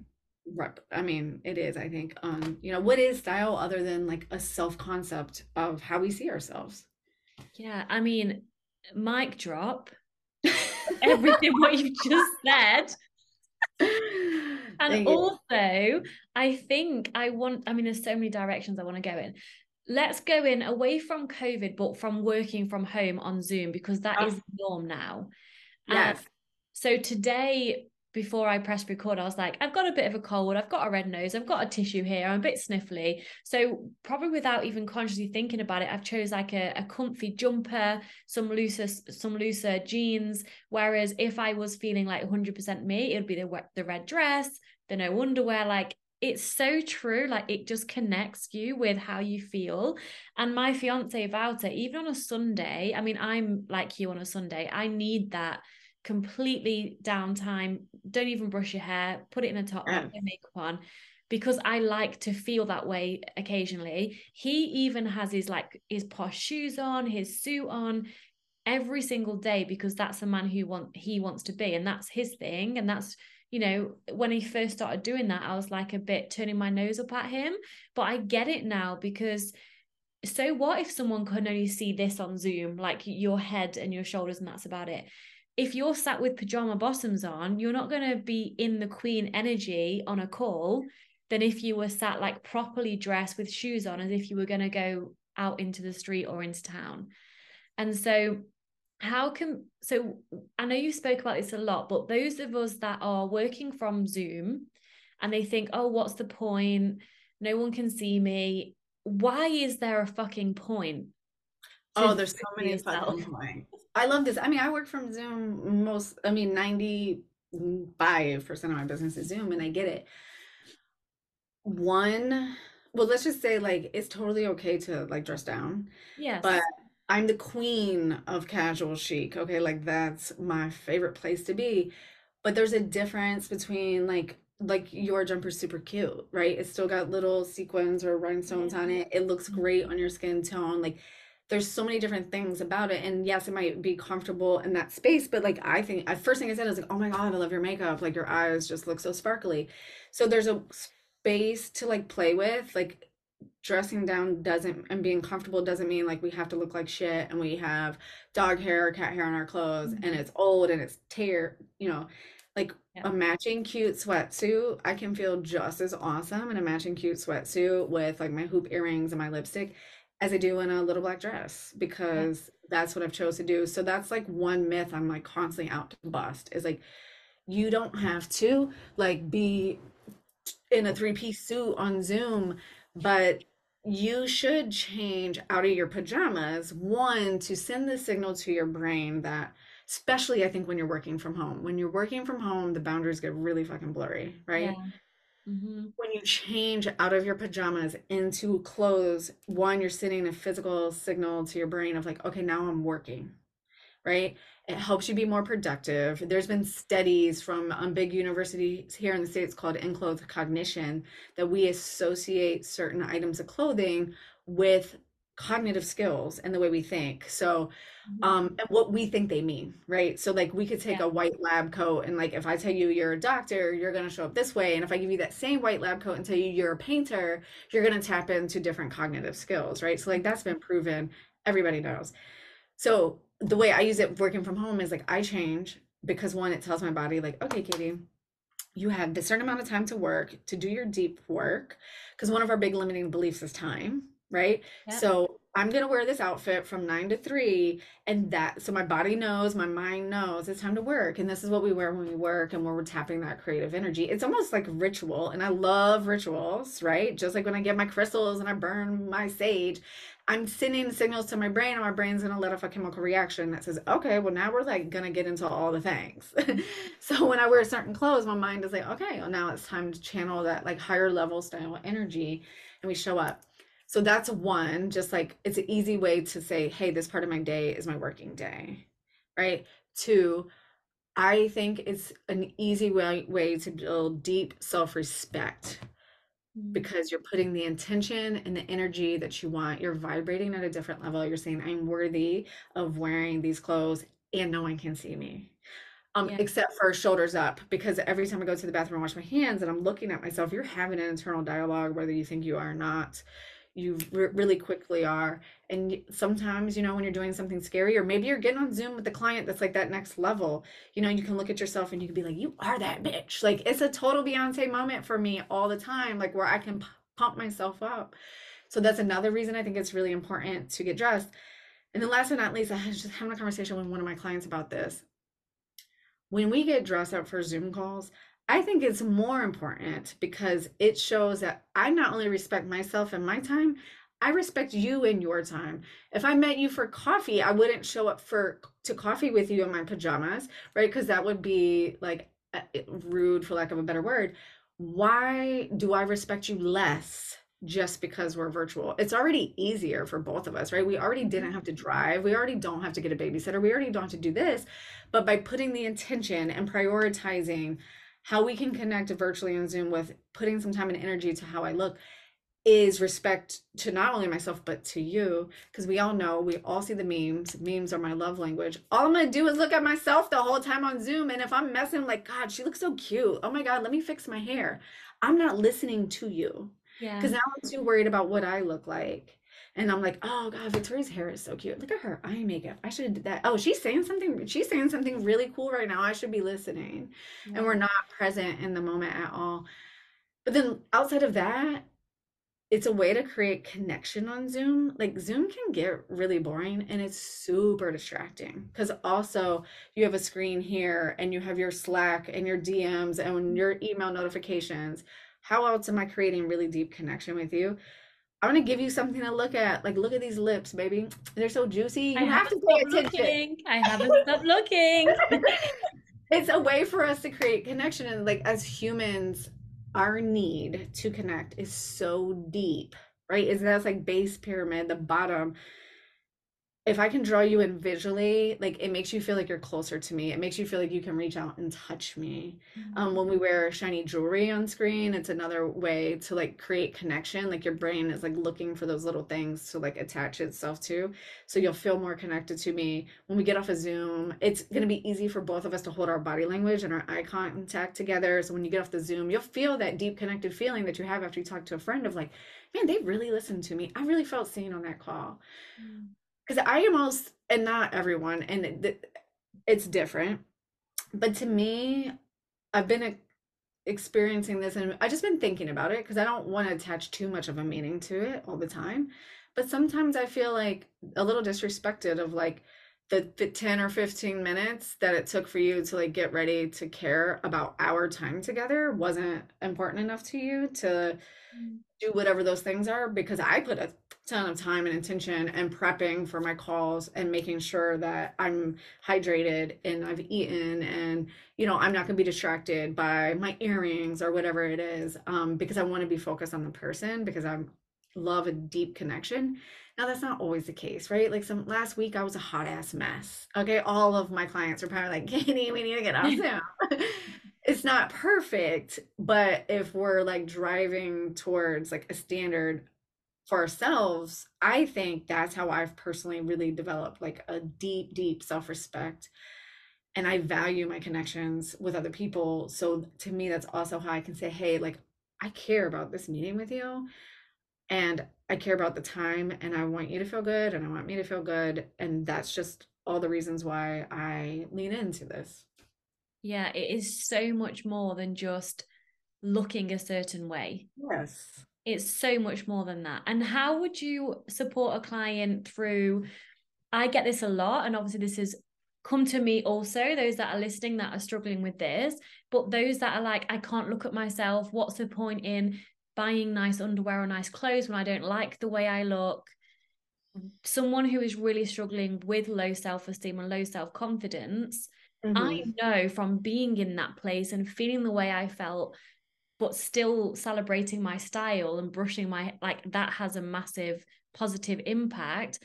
I mean, it is, I think. Um, you know, what is style other than like a self concept of how we see ourselves? Yeah, I mean, mic drop. <laughs> Everything what you just said and also, I think I want, I mean, there's so many directions I want to go in. Let's go in away from COVID, but from working from home on Zoom because that oh. is ah. the norm now. Yes. Um, so today, before I pressed record, I was like, I've got a bit of a cold, I've got a red nose, I've got a tissue here, I'm a bit sniffly. So probably without even consciously thinking about it, I've chose like a, a comfy jumper, some looser, some looser jeans. Whereas if I was feeling like 100% me, it would be the the red dress, the no underwear. Like it's so true. Like it just connects you with how you feel. And my fiance Wouter, even on a Sunday, I mean, I'm like you on a Sunday. I need that completely downtime. Don't even brush your hair, put it in a top, yeah. no makeup on. Because I like to feel that way occasionally. He even has his like his posh shoes on, his suit on every single day because that's the man who want he wants to be and that's his thing and that's you know when he first started doing that I was like a bit turning my nose up at him but I get it now because so what if someone can only see this on Zoom like your head and your shoulders and that's about it if you're sat with pajama bottoms on, you're not going to be in the queen energy on a call than if you were sat like properly dressed with shoes on as if you were going to go out into the street or into town. And so, how can so I know you spoke about this a lot, but those of us that are working from Zoom and they think, oh, what's the point? No one can see me. Why is there a fucking point? Oh, there's so many fucking points. I love this. I mean, I work from Zoom most, I mean, 95% of my business is Zoom, and I get it. One, well, let's just say like it's totally okay to like dress down. Yes. But I'm the queen of casual chic. Okay. Like that's my favorite place to be. But there's a difference between like, like your jumper's super cute, right? It's still got little sequins or rhinestones on it. Mm-hmm. It looks great on your skin tone. Like there's so many different things about it and yes it might be comfortable in that space but like i think first thing i said is like oh my god i love your makeup like your eyes just look so sparkly so there's a space to like play with like dressing down doesn't and being comfortable doesn't mean like we have to look like shit and we have dog hair or cat hair on our clothes mm-hmm. and it's old and it's tear you know like yeah. a matching cute sweatsuit i can feel just as awesome in a matching cute sweatsuit with like my hoop earrings and my lipstick as I do in a little black dress because yeah. that's what I've chose to do. So that's like one myth I'm like constantly out to bust is like you don't have to like be in a three-piece suit on Zoom, but you should change out of your pajamas one to send the signal to your brain that especially I think when you're working from home. When you're working from home, the boundaries get really fucking blurry, right? Yeah. Mm-hmm. When you change out of your pajamas into clothes, one, you're sending a physical signal to your brain of like, okay, now I'm working, right? It helps you be more productive. There's been studies from um, big universities here in the States called enclothed cognition that we associate certain items of clothing with cognitive skills and the way we think. So, Mhm. um, and what we think they mean, right? So, like, we could take Yeah. a white lab coat, and like, if I tell you you're a doctor, you're going to show up this way. And if I give you that same white lab coat and tell you you're a painter, you're going to tap into different cognitive skills, right? So, like, that's been proven. Everybody knows. So, the way I use it working from home is like, I change because one, it tells my body, like, okay, Katie, you have this certain amount of time to work to do your deep work because one of our big limiting beliefs is time right Yeah. so i'm going to wear this outfit from 9 to 3 and that so my body knows my mind knows it's time to work and this is what we wear when we work and where we're tapping that creative energy it's almost like ritual and i love rituals right just like when i get my crystals and i burn my sage I'm sending signals to my brain, and my brain's gonna let off a chemical reaction that says, okay, well, now we're like gonna get into all the things. Mm-hmm. <laughs> so when I wear certain clothes, my mind is like, okay, well, now it's time to channel that like higher level style energy, and we show up. So that's one, just like it's an easy way to say, hey, this part of my day is my working day, right? Two, I think it's an easy way, way to build deep self respect Mm. because you're putting the intention and the energy that you want. You're vibrating at a different level. You're saying, I'm worthy of wearing these clothes and no one can see me. Um, Yeah. except for shoulders up, because every time I go to the bathroom and wash my hands and I'm looking at myself, you're having an internal dialogue, whether you think you are or not. You re- really quickly are. And sometimes, you know, when you're doing something scary, or maybe you're getting on Zoom with the client that's like that next level, you know, you can look at yourself and you can be like, you are that bitch. Like, it's a total Beyonce moment for me all the time, like where I can p- pump myself up. So that's another reason I think it's really important to get dressed. And then last but not least, I was just having a conversation with one of my clients about this. When we get dressed up for Zoom calls, I think it's more important because it shows that I not only respect myself and my time, I respect you and your time. If I met you for coffee, I wouldn't show up for to coffee with you in my pajamas, right? Because that would be like rude for lack of a better word. Why do I respect you less just because we're virtual? It's already easier for both of us, right? We already didn't have to mm-hmm. drive. We already don't have to get a babysitter. We already don't have to do this. But by putting the intention and prioritizing how we can connect virtually on Zoom with putting some time and energy to how I look is respect to not only myself but to you. Because we all know we all see the memes. Memes are my love language. All i'm gonna do is look at myself the whole time on zoom and if i'm messing like god she looks so cute. Oh my god let me fix my hair. I'm not listening to you. Yeah. because now i'm too worried about what i look like and i'm like oh god victoria's hair is so cute look at her eye makeup i should have did that oh she's saying something she's saying something really cool right now i should be listening and we're not present in the moment at all. But then outside of that, it's a way to create connection on Zoom. Like Zoom can get really boring and it's super distracting because also you have a screen here and you have your Slack and your DMs and your mm-hmm. email notifications. How else am I creating really deep connection with you? I'm gonna give you something to look at. Like, look at these lips, baby. They're so juicy. I have to pay attention. looking. I haven't stopped looking. <laughs> it's a way for us to create connection and like as humans our need to connect is so deep right is that's like base pyramid the bottom if i can draw you in visually like it makes you feel like you're closer to me. It makes you feel like you can reach out and touch me. Um, when we wear shiny jewelry on screen it's another way to like create connection. Like your brain is like looking for those little things to like attach itself to. So you'll feel more connected to me. When we get off of zoom it's going to be easy for both of us to hold our body language and our eye contact together. So when you get off the zoom you'll feel that deep connected feeling that you have after you talk to a friend of like man they really listened to me. I really felt seen on that call because I am almost and not everyone, and th- it's different. But to me, I've been experiencing this, and I just been thinking about it because I don't want to attach too much of a meaning to it all the time. But sometimes I feel like a little disrespected of like the, the 10 or 15 minutes that it took for you to like get ready to care about our time together wasn't important enough to you to mm. do whatever those things are because I put a ton of time and intention and prepping for my calls and making sure that I'm hydrated and I've eaten and you know I'm not going to be distracted by my earrings or whatever it is um, because I want to be focused on the person because I love a deep connection. Now that's not always the case, right? Like some last week I was a hot ass mess. Okay, all of my clients are probably like, <laughs> "Katie, we need to get off Zoom." <laughs> it's not perfect, but if we're like driving towards like a standard for ourselves, I think that's how I've personally really developed like a deep, deep self respect. And I value my connections with other people. So to me, that's also how I can say, hey, like, I care about this meeting with you. And I care about the time and I want you to feel good and I want me to feel good. And that's just all the reasons why I lean into this. Yeah, it is so much more than just looking a certain way. Yes. It's so much more than that. And how would you support a client through? I get this a lot, and obviously, this has come to me also, those that are listening that are struggling with this, but those that are like, I can't look at myself. What's the point in buying nice underwear or nice clothes when I don't like the way I look? Someone who is really struggling with low self esteem and low self confidence, mm-hmm. I know from being in that place and feeling the way I felt but still celebrating my style and brushing my like that has a massive positive impact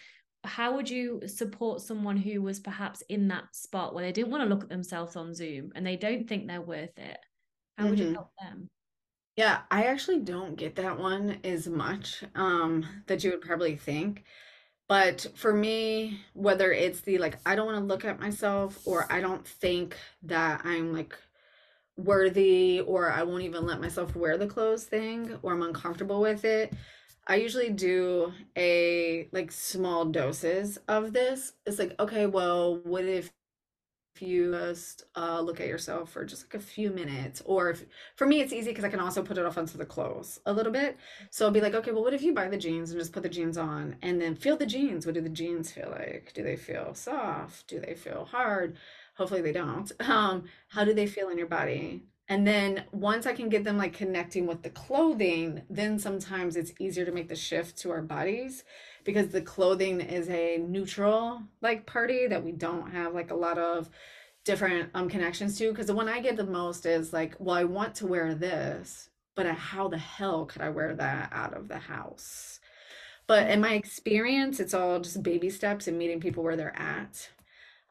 how would you support someone who was perhaps in that spot where they didn't want to look at themselves on zoom and they don't think they're worth it how mm-hmm. would you mm-hmm. help them yeah i actually don't get that one as much um that you would probably think but for me whether it's the like i don't want to look at myself or i don't think that i'm like worthy or I won't even let myself wear the clothes thing or I'm uncomfortable with it. I usually do a like small doses of this. It's like, okay, well, what if you just uh, look at yourself for just like a few minutes? Or if for me it's easy because i can also put it off onto the clothes a little bit. So i'll be like okay well what if you buy the jeans and just put the jeans on? And then feel the jeans. What do the jeans feel like? Do they feel soft? Do they feel hard hopefully they don't. Um how do they feel in your body? And then once i can get them like connecting with the clothing then sometimes it's easier to make the shift to our bodies because the clothing is a neutral like party that we don't have like a lot of different um connections to. Because the one i get the most is like well i want to wear this but how the hell could i wear that out of the house? But in my experience it's all just baby steps and meeting people where they're at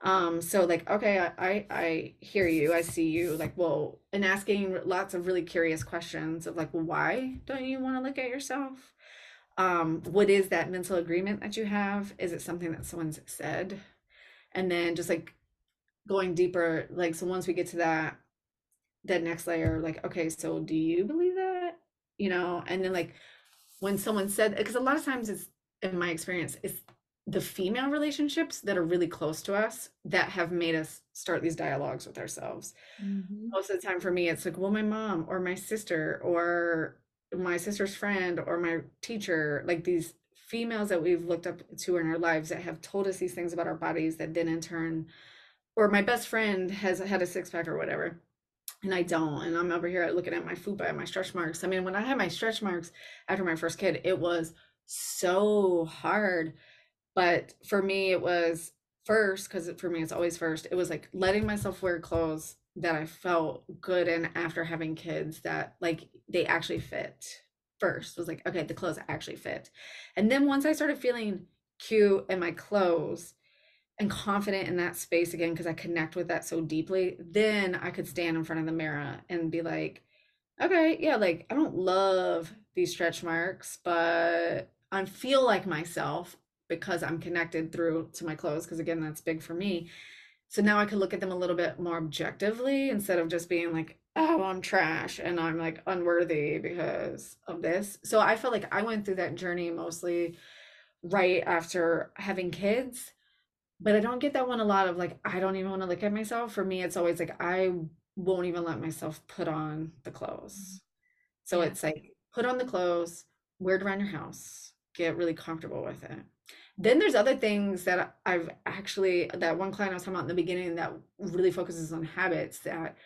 um so like okay I, I i hear you i see you like well and asking lots of really curious questions of like well why don't you want to look at yourself? Um what is that mental agreement that you have? Is it something that someone's said? And then just like going deeper like so once we get to that that next layer like okay so do you believe that? You know and then like when someone said because a lot of times it's in my experience it's the female relationships that are really close to us that have made us start these dialogues with ourselves. Mm-hmm. Most of the time for me, it's like, well, my mom or my sister or my sister's friend or my teacher, like these females that we've looked up to in our lives that have told us these things about our bodies that then in turn, or my best friend has had a six pack or whatever. And I don't. And I'm over here looking at my fupa and my stretch marks. I mean, when I had my stretch marks after my first kid, it was so hard but for me, it was first, because for me, it's always first, it was like letting myself wear clothes that I felt good in after having kids that like they actually fit first was like, okay, the clothes actually fit. And then once I started feeling cute in my clothes and confident in that space again, because I connect with that so deeply, then I could stand in front of the mirror and be like, okay, yeah, like I don't love these stretch marks, but I feel like myself because I'm connected through to my clothes because again that's big for me. So now I could look at them a little bit more objectively instead of just being like, oh, I'm trash and I'm like unworthy because of this. So I felt like I went through that journey mostly right after having kids. But I don't get that one a lot of like, I don't even want to look at myself. For me, it's always like, I won't even let myself put on the clothes. Mm-hmm. So yeah. it's like, put on the clothes, wear it around your house, get really comfortable with it. Then there's other things that I've actually, that one client I was talking about in the beginning that really focuses on habits that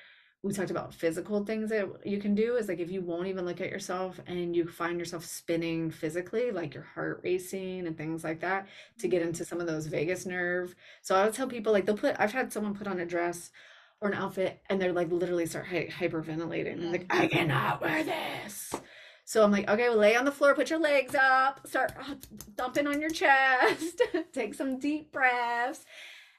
we talked about physical things that you can do is like if you won't even look at yourself and you find yourself spinning physically, like your heart racing and things like that, to get into some of those vagus nerve. So I would tell people like they'll put, I've had someone put on a dress or an outfit and they're like literally start hyperventilating. And like, I cannot wear this. So I'm like, okay, well, lay on the floor, put your legs up, start thumping on your chest, <laughs> take some deep breaths.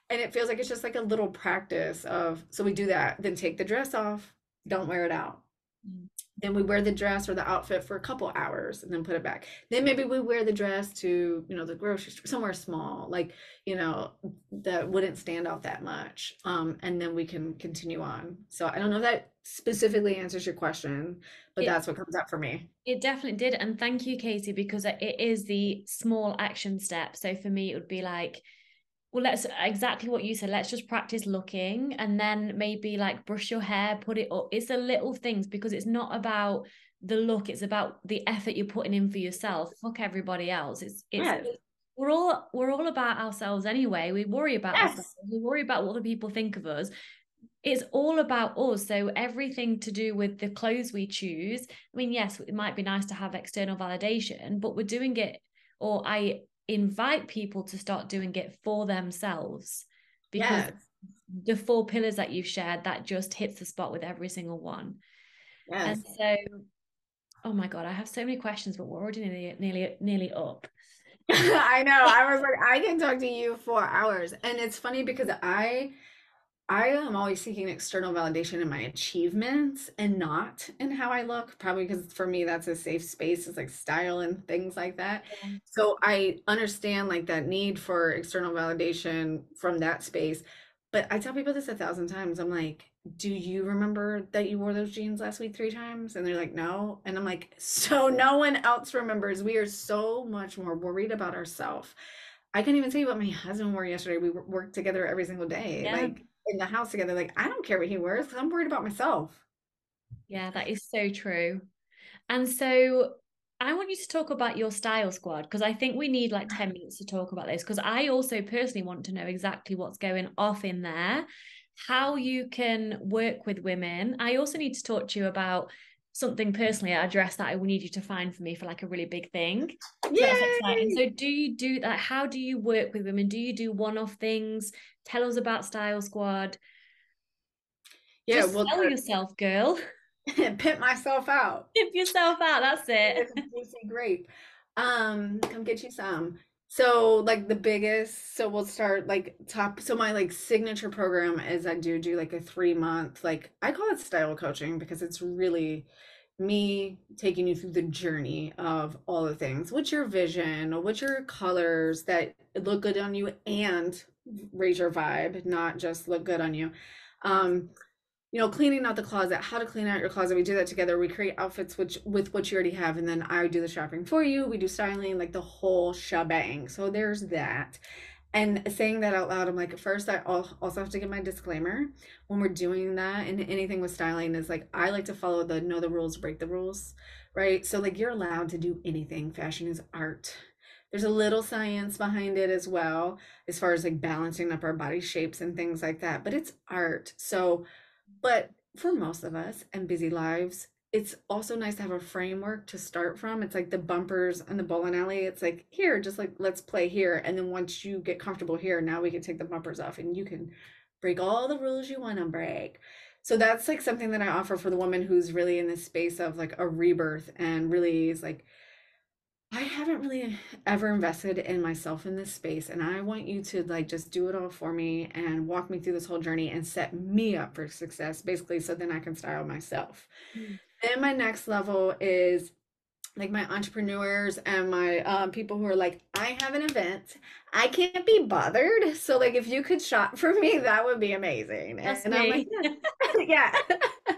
And it feels like it's just like a little practice of, so we do that, then take the dress off, don't wear it out. Mm. Then we wear the dress or the outfit for a couple hours and then put it back then maybe we wear the dress to you know the grocery store somewhere small like you know that wouldn't stand out that much um and then we can continue on so i don't know if that specifically answers your question but It- that's what comes up for me It definitely did. And thank you, Katie, because it is the small action step. So for me, it would be like, well, let's exactly what you said. Let's just practice looking and then maybe like brush your hair, put it up. It's the little things because it's not about the look, it's about the effort you're putting in for yourself. Fuck everybody else. It's it's we're all we're all about ourselves anyway. We worry about Yes. ourselves, we worry about what other people think of us. It's all about us. So everything to do with the clothes we choose. I mean, yes, it might be nice to have external validation, but we're doing it, or I invite people to start doing it for themselves because the four pillars that you've shared that just hits the spot with every single one. yes And so, oh my god, I have so many questions, but we're already nearly nearly nearly up. <laughs> I know. I was like, I can talk to you for hours. And it's funny because I I am always seeking external validation in my achievements and not in how I look. Probably because for me that's a safe space. It's like style and things like that. Yeah. So I understand like that need for external validation from that space. But I tell people this a thousand times. I'm like, do you remember that you wore those jeans last week three times? And they're like, no. And I'm like, so no one else remembers. We are so much more worried about ourselves. I can't even tell you what my husband wore yesterday. We wor- worked together every single day, Yeah. like in the house together. Like, I don't care what he wears I'm worried about myself. Yeah, that is so true. And so I want you to talk about your style squad because I think we need like 10 <sighs> minutes to talk about this because I also personally want to know exactly what's going off in there, how you can work with women. I also need to talk to you about something personally, I address that I will need you to find for me for like a really big thing. So exciting. So do you do that? How do you work with women? Do you do one-off things? Tell us about Style Squad. Yeah, Just well, sell yourself, girl. <laughs> pimp myself out. Tip yourself out. That's it. It's a juicy grape. Um, come get you some. So like the biggest, so we'll start like top. So my like signature program is I do do like a three month, like I call it style coaching because it's really me taking you through the journey of all the things. What's your vision? What's your colors that look good on you and raise your vibe, not just look good on you. Um, you know, cleaning out the closet, how to clean out your closet. We do that together. We create outfits which with what you already have, and then I do the shopping for you. We do styling, like the whole shebang. So there's that. And saying that out loud, I'm like, first, I also have to give my disclaimer when we're doing that and anything with styling is like, I like to follow the know the rules, break the rules, right? So, like, you're allowed to do anything. Fashion is art. There's a little science behind it as well, as far as like balancing up our body shapes and things like that, but it's art. So, but for most of us and busy lives, it's also nice to have a framework to start from. It's like the bumpers and the bowling alley. It's like here, just like let's play here. And then once you get comfortable here, now we can take the bumpers off and you can break all the rules you want to break. So that's like something that I offer for the woman who's really in this space of like a rebirth and really is like, I haven't really ever invested in myself in this space, and I want you to like just do it all for me and walk me through this whole journey and set me up for success, basically, so then I can style myself. Mm. Then my next level is like my entrepreneurs and my um, people who are like, I have an event, I can't be bothered, so like if you could shop <laughs> for me, that would be amazing. That's and I'm me. like, yeah. <laughs> <laughs>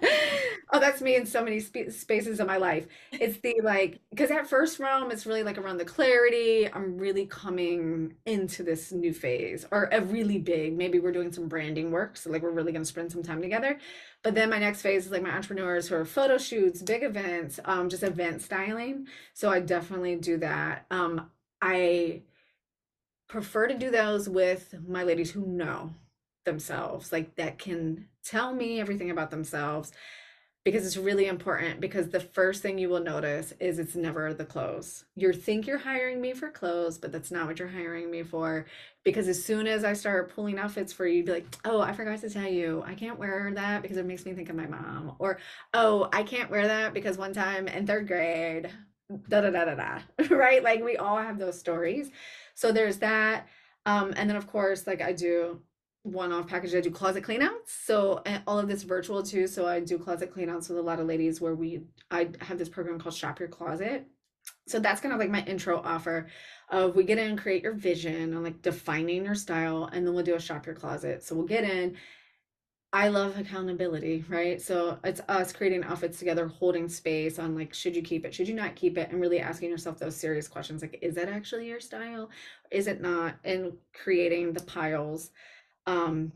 oh, that's me in so many sp- spaces of my life. It's the like, because at first realm, it's really like around the clarity. I'm really coming into this new phase or a really big, maybe we're doing some branding work. So, like, we're really going to spend some time together. But then my next phase is like my entrepreneurs who are photo shoots, big events, um, just event styling. So, I definitely do that. Um, I prefer to do those with my ladies who know themselves, like that can tell me everything about themselves because it's really important because the first thing you will notice is it's never the clothes. You think you're hiring me for clothes, but that's not what you're hiring me for. Because as soon as I start pulling outfits for you, you'd be like, oh, I forgot to tell you, I can't wear that because it makes me think of my mom. Or, oh, I can't wear that because one time in third grade, da da da da da. <laughs> Right? Like we all have those stories. So there's that. Um, and then of course, like I do one-off package. I do closet cleanouts. So uh, all of this virtual too. So I do closet cleanouts with a lot of ladies where we I have this program called Shop Your Closet. So that's kind of like my intro offer of we get in create your vision and like defining your style and then we'll do a shop your closet. So we'll get in I love accountability, right? So it's us creating outfits together, holding space on like, should you keep it? Should you not keep it? And really asking yourself those serious questions like, is that actually your style? Is it not? And creating the piles. Um,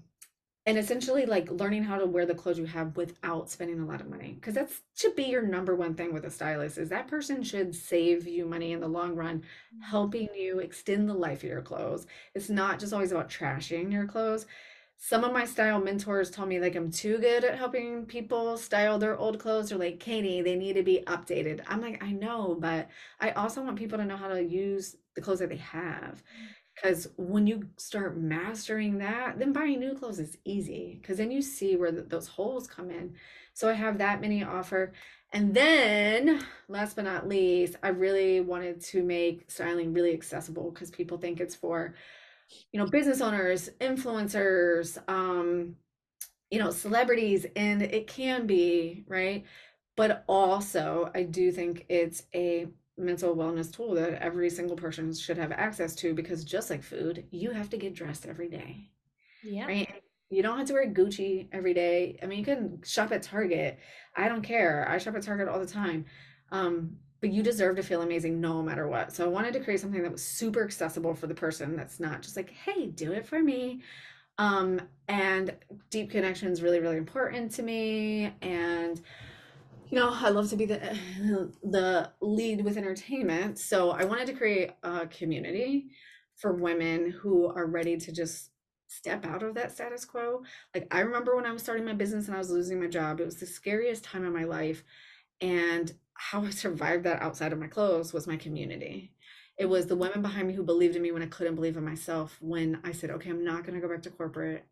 and essentially like learning how to wear the clothes you have without spending a lot of money because that should be your number one thing with a stylist is that person should save you money in the long run mm-hmm. helping you extend the life of your clothes it's not just always about trashing your clothes some of my style mentors tell me like I'm too good at helping people style their old clothes or like Katie, they need to be updated. I'm like, I know, but I also want people to know how to use the clothes that they have. Because when you start mastering that, then buying new clothes is easy because then you see where those holes come in. So I have that many offer. And then, last but not least, I really wanted to make styling really accessible because people think it's for you know business owners influencers um you know celebrities and it can be right but also i do think it's a mental wellness tool that every single person should have access to because just like food you have to get dressed every day yeah right you don't have to wear gucci every day i mean you can shop at target i don't care i shop at target all the time um but you deserve to feel amazing no matter what. So I wanted to create something that was super accessible for the person that's not just like, hey, do it for me. Um, and deep connection is really, really important to me. And you know, I love to be the <sighs> the lead with entertainment. So I wanted to create a community for women who are ready to just step out of that status quo. Like I remember when I was starting my business and I was losing my job, it was the scariest time of my life. And how <laughs> I survived that outside of my clothes was my community. It was the women behind me who believed in me when I couldn't believe in myself. When I said, okay, I'm not going to go back to corporate.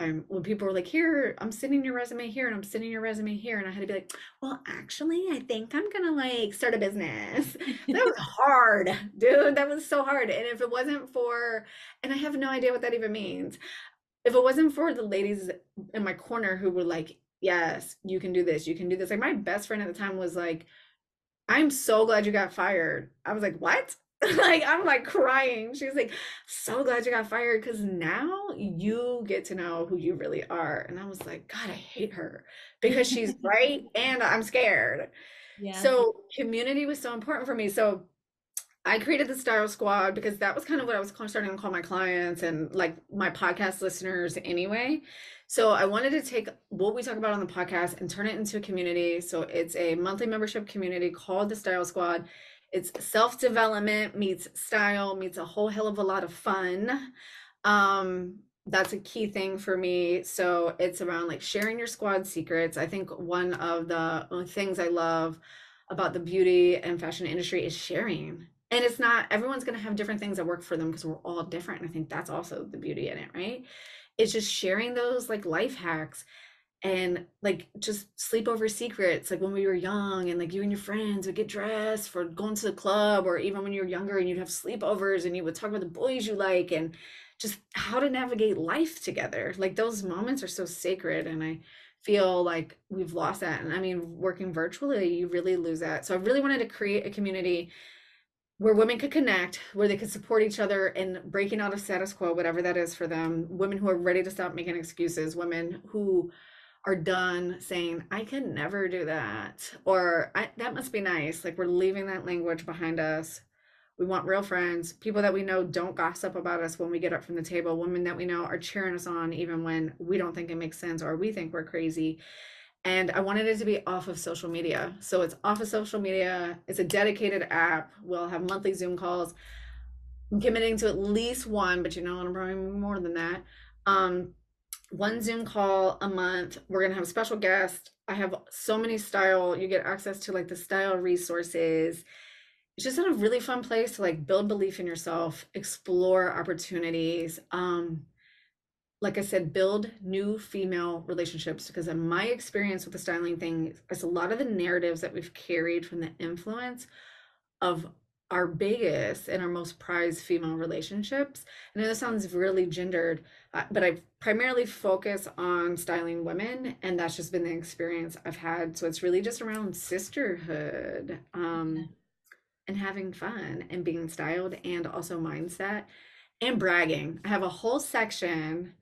I'm, when people were like, here, I'm sending your resume here and I'm sending your resume here. And I had to be like, well, actually, I think I'm going to like start a business. <laughs> that was hard, dude. That was so hard. And if it wasn't for, and I have no idea what that even means. If it wasn't for the ladies in my corner who were like, yes, you can do this, you can do this. Like my best friend at the time was like, I'm so glad you got fired. I was like, what? <laughs> like I'm like crying. She's like, so glad you got fired because now you get to know who you really are. And I was like, God, I hate her because she's right <laughs> and I'm scared. Yeah. So community was so important for me. So I created the Style Squad because that was kind of what I was starting to call my clients and like my podcast listeners anyway. So I wanted to take what we talk about on the podcast and turn it into a community. So it's a monthly membership community called the Style Squad. It's self development meets style meets a whole hell of a lot of fun. Um, that's a key thing for me. So it's around like sharing your squad secrets. I think one of the things I love about the beauty and fashion industry is sharing. And it's not everyone's going to have different things that work for them because we're all different. And I think that's also the beauty in it, right? it's just sharing those like life hacks and like just sleepover secrets like when we were young and like you and your friends would get dressed for going to the club or even when you were younger and you'd have sleepovers and you would talk about the boys you like and just how to navigate life together like those moments are so sacred and i feel like we've lost that and i mean working virtually you really lose that so i really wanted to create a community where women could connect, where they could support each other in breaking out of status quo, whatever that is for them. Women who are ready to stop making excuses, women who are done saying, I can never do that, or that must be nice. Like we're leaving that language behind us. We want real friends, people that we know don't gossip about us when we get up from the table, women that we know are cheering us on even when we don't think it makes sense or we think we're crazy and I wanted it to be off of social media. So it's off of social media. It's a dedicated app. We'll have monthly Zoom calls. I'm committing to at least one, but you know, I'm probably more than that. Um, one Zoom call a month. We're gonna have a special guest. I have so many style. You get access to like the style resources. It's just in a really fun place to like build belief in yourself, explore opportunities. Um, like I said, build new female relationships because in my experience with the styling thing, it's a lot of the narratives that we've carried from the influence of our biggest and our most prized female relationships. I know this sounds really gendered, uh, but I primarily focus on styling women, and that's just been the experience I've had. So it's really just around sisterhood um, and having fun and being styled, and also mindset and bragging. I have a whole section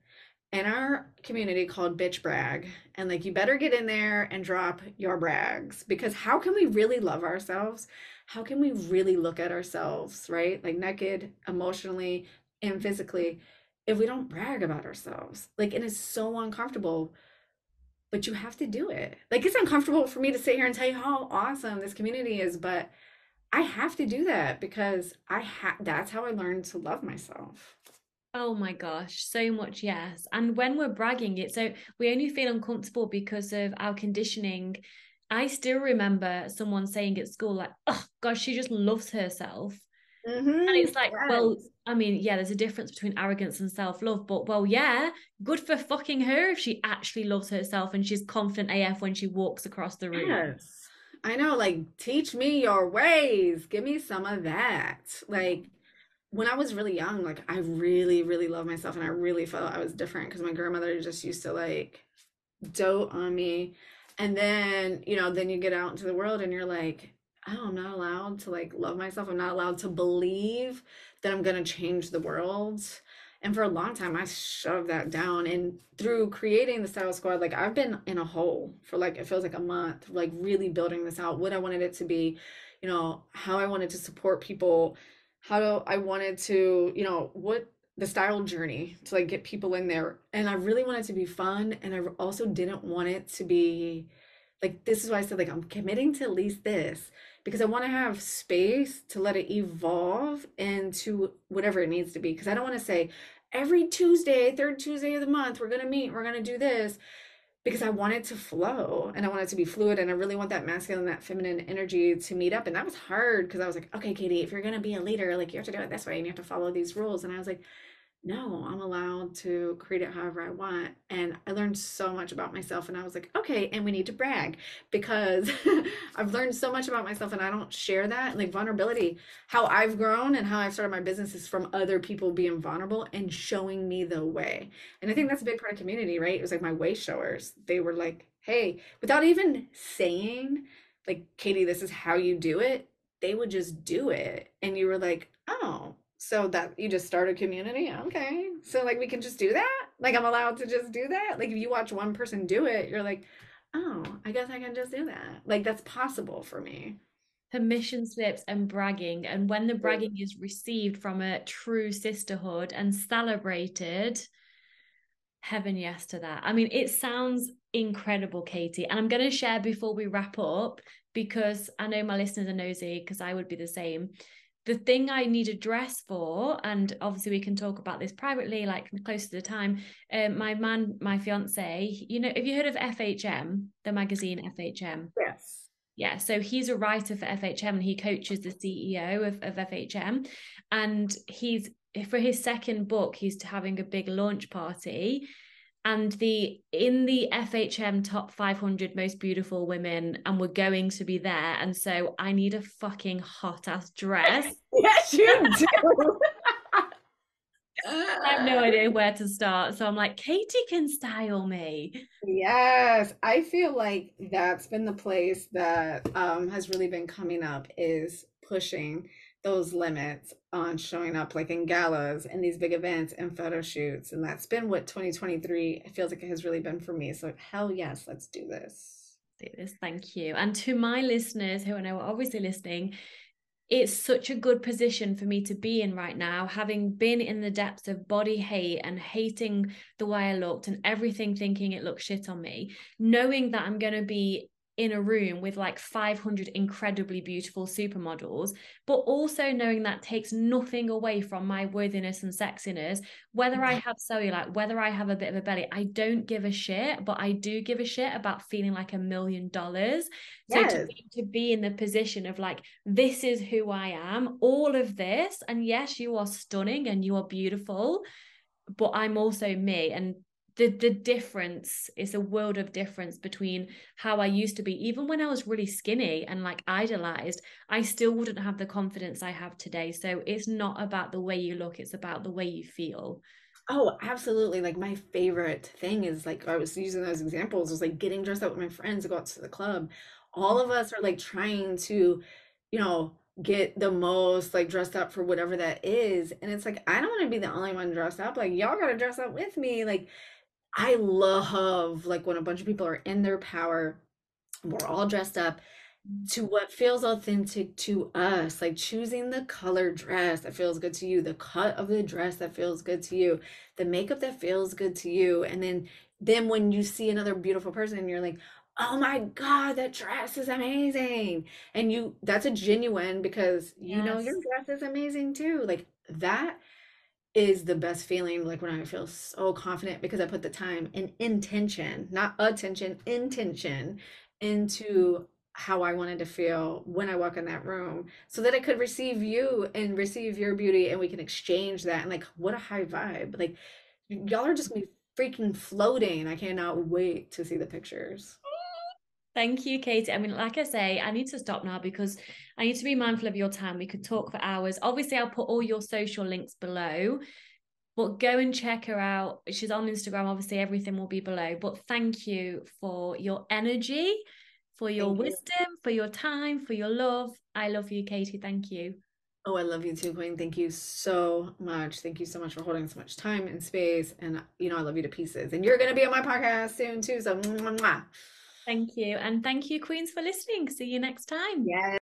in our community called bitch brag and like you better get in there and drop your brags because how can we really love ourselves how can we really look at ourselves right like naked emotionally and physically if we don't brag about ourselves like it is so uncomfortable but you have to do it like it's uncomfortable for me to sit here and tell you how awesome this community is but i have to do that because i have that's how i learned to love myself Oh my gosh, so much yes. And when we're bragging it, so we only feel uncomfortable because of our conditioning. I still remember someone saying at school, like, oh gosh, she just loves herself. Mm-hmm. And it's like, yes. well, I mean, yeah, there's a difference between arrogance and self love, but well, yeah, good for fucking her if she actually loves herself and she's confident AF when she walks across the room. Yes. I know, like, teach me your ways. Give me some of that. Like, when I was really young, like I really, really loved myself and I really felt I was different because my grandmother just used to like dote on me. And then, you know, then you get out into the world and you're like, oh, I'm not allowed to like love myself. I'm not allowed to believe that I'm going to change the world. And for a long time, I shoved that down. And through creating the Style Squad, like I've been in a hole for like, it feels like a month, like really building this out, what I wanted it to be, you know, how I wanted to support people how do I wanted to, you know, what the style journey to like get people in there. And I really wanted to be fun. And I also didn't want it to be like, this is why I said, like, I'm committing to at least this because I want to have space to let it evolve into whatever it needs to be. Because I don't want to say every Tuesday, third Tuesday of the month, we're going to meet, we're going to do this because I want it to flow and I want it to be fluid and I really want that masculine, that feminine energy to meet up. And that was hard because I was like, okay, Katie, if you're gonna be a leader, like you have to do it this way and you have to follow these rules. And I was like, no, I'm allowed to create it however I want. And I learned so much about myself. And I was like, okay, and we need to brag because <laughs> I've learned so much about myself and I don't share that. Like vulnerability, how I've grown and how I've started my business is from other people being vulnerable and showing me the way. And I think that's a big part of community, right? It was like my way showers. They were like, hey, without even saying, like, Katie, this is how you do it, they would just do it. And you were like, oh, so that you just start a community? Okay. So like we can just do that? Like i'm allowed to just do that? Like if you watch one person do it you're like oh i guess i can just do that. Like that's possible for me. Permission slips and bragging and when the bragging is received from a true sisterhood and celebrated heaven yes to that. I mean it sounds incredible katie and i'm going to share before we wrap up because i know my listeners are nosy because i would be the same the thing I need a dress for, and obviously we can talk about this privately, like close to the time. Um, my man, my fiance, you know, have you heard of FHM, the magazine FHM? Yes. Yeah, so he's a writer for FHM and he coaches the CEO of, of FHM. And he's for his second book, he's having a big launch party and the in the FHM top 500 most beautiful women and we're going to be there and so I need a fucking hot ass dress. <laughs> yes, you <laughs> do. I have no idea where to start. So I'm like, Katie can style me. Yes. I feel like that's been the place that um, has really been coming up is pushing those limits on showing up like in galas and these big events and photo shoots. And that's been what 2023 feels like it has really been for me. So hell yes, let's do this. Do this. Thank you. And to my listeners who I know are obviously listening, it's such a good position for me to be in right now, having been in the depths of body hate and hating the way I looked and everything thinking it looked shit on me, knowing that I'm going to be in a room with like 500 incredibly beautiful supermodels, but also knowing that takes nothing away from my worthiness and sexiness. Whether I have cellulite, whether I have a bit of a belly, I don't give a shit, but I do give a shit about feeling like a million dollars. So yes. to, be, to be in the position of like, this is who I am, all of this, and yes, you are stunning and you are beautiful, but I'm also me. And the the difference is a world of difference between how I used to be even when I was really skinny and like idolized I still wouldn't have the confidence I have today so it's not about the way you look it's about the way you feel Oh, absolutely. Like my favorite thing is like I was using those examples was like getting dressed up with my friends to go out to the club. All of us are like trying to, you know, get the most like dressed up for whatever that is. And it's like I don't want to be the only one dressed up. Like y'all gotta dress up with me. Like I love like when a bunch of people are in their power, we're all dressed up mm. to what feels authentic to us, like choosing the color dress that feels good to you, the cut of the dress that feels good to you, the makeup that feels good to you. And then then when you see another beautiful person, and you're like, "Oh my God, that dress is amazing." And you that's a genuine because you know your dress is amazing too. Like that is the best feeling like when I feel so confident because I put the time and intention, not attention, intention into how I wanted to feel when I walk in that room so that I could receive you and receive your beauty and we can exchange that and like what a high vibe. Like y'all are just gonna be freaking floating. I cannot wait to see the pictures. Thank you, Katie. I mean, like I say, I need to stop now because I need to be mindful of your time. We could talk for hours. Obviously, I'll put all your social links below, but go and check her out. She's on Instagram. Obviously, everything will be below. But thank you for your energy, for your Thank you. wisdom, for your time, for your love. I love you, Katie. Thank you. Oh, I love you too, Queen. Thank you so much. Thank you so much for holding so much time and space. And you know, I love you to pieces. And you're gonna be on my podcast soon too. So mwah, mwah. Thank you. And thank you, Queens, for listening. See you next time. Yes.